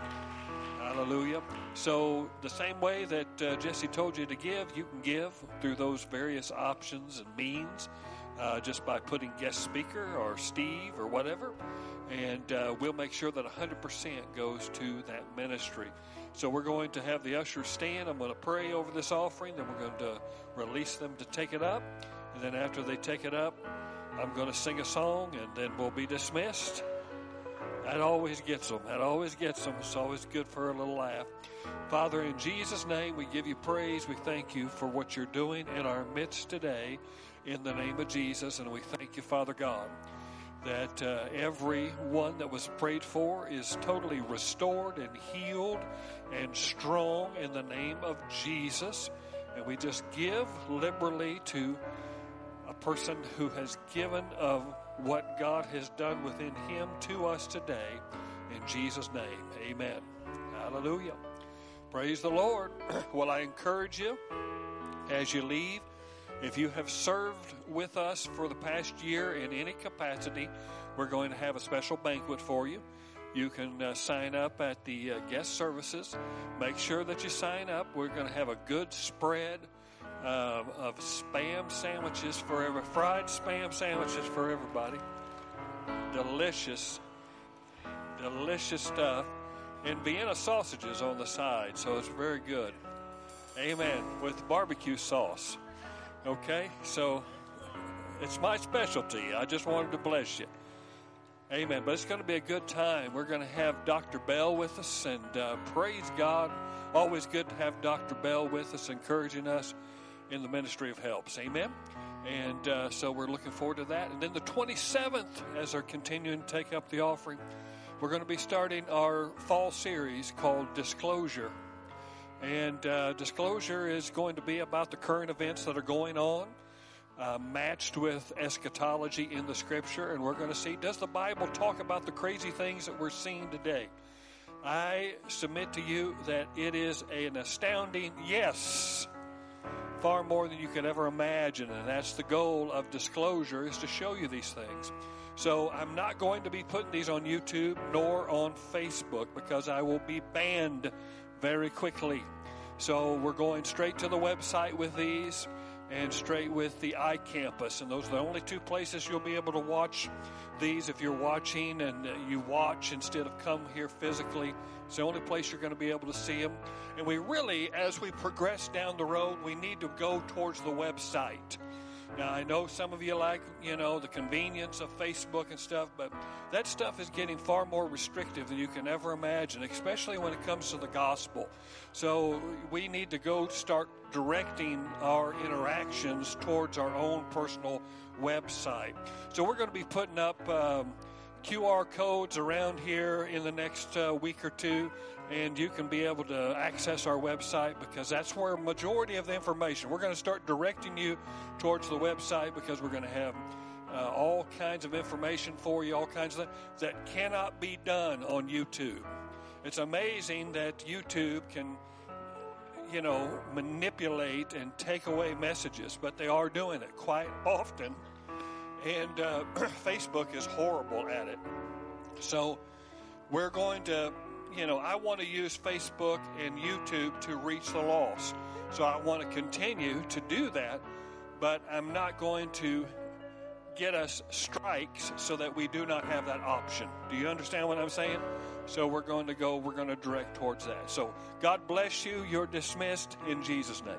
Hallelujah. So, the same way that uh, Jesse told you to give, you can give through those various options and means uh, just by putting guest speaker or Steve or whatever. And uh, we'll make sure that 100% goes to that ministry. So, we're going to have the ushers stand. I'm going to pray over this offering, then we're going to release them to take it up. And then, after they take it up, I'm going to sing a song and then we'll be dismissed. That always gets them. That always gets them. It's always good for a little laugh. Father, in Jesus' name, we give you praise. We thank you for what you're doing in our midst today in the name of Jesus. And we thank you, Father God, that uh, every one that was prayed for is totally restored and healed and strong in the name of Jesus. And we just give liberally to a person who has given of what God has done within him to us today. In Jesus' name, amen. Hallelujah. Praise the Lord. Well, I encourage you as you leave. If you have served with us for the past year in any capacity, we're going to have a special banquet for you. You can uh, sign up at the uh, guest services. Make sure that you sign up. We're going to have a good spread uh, of spam sandwiches for every fried spam sandwiches for everybody. Delicious, delicious stuff, and Vienna sausages on the side, so it's very good. Amen. With barbecue sauce. Okay, so it's my specialty. I just wanted to bless you. Amen. But it's going to be a good time. We're going to have Dr. Bell with us, and uh, praise God. Always good to have Dr. Bell with us, encouraging us in the ministry of helps. Amen. And uh, so we're looking forward to that. And then the 27th, as they're continuing to take up the offering, we're going to be starting our fall series called Disclosure. And uh, Disclosure is going to be about the current events that are going on uh, matched with eschatology in the scripture, and we're going to see does the Bible talk about the crazy things that we're seeing today? I submit to you that it is an astounding yes, far more than you could ever imagine, and that's the goal of disclosure is to show you these things. So I'm not going to be putting these on YouTube nor on Facebook because I will be banned very quickly. So we're going straight to the website with these and straight with the iCampus. And those are the only two places you'll be able to watch these if you're watching and uh, you watch instead of come here physically. It's the only place you're going to be able to see them. And we really, as we progress down the road, we need to go towards the website. Now, I know some of you like, you know, the convenience of Facebook and stuff, but that stuff is getting far more restrictive than you can ever imagine, especially when it comes to the gospel. So we need to go start directing our interactions towards our own personal website. So we're going to be putting up um, QR codes around here in the next uh, week or two and you can be able to access our website because that's where majority of the information we're going to start directing you towards the website because we're going to have uh, all kinds of information for you all kinds of that cannot be done on youtube it's amazing that youtube can you know manipulate and take away messages but they are doing it quite often and uh, facebook is horrible at it so we're going to you know, I want to use Facebook and YouTube to reach the lost. So I want to continue to do that, but I'm not going to get us strikes so that we do not have that option. Do you understand what I'm saying? So we're going to go, we're going to direct towards that. So God bless you. You're dismissed in Jesus' name.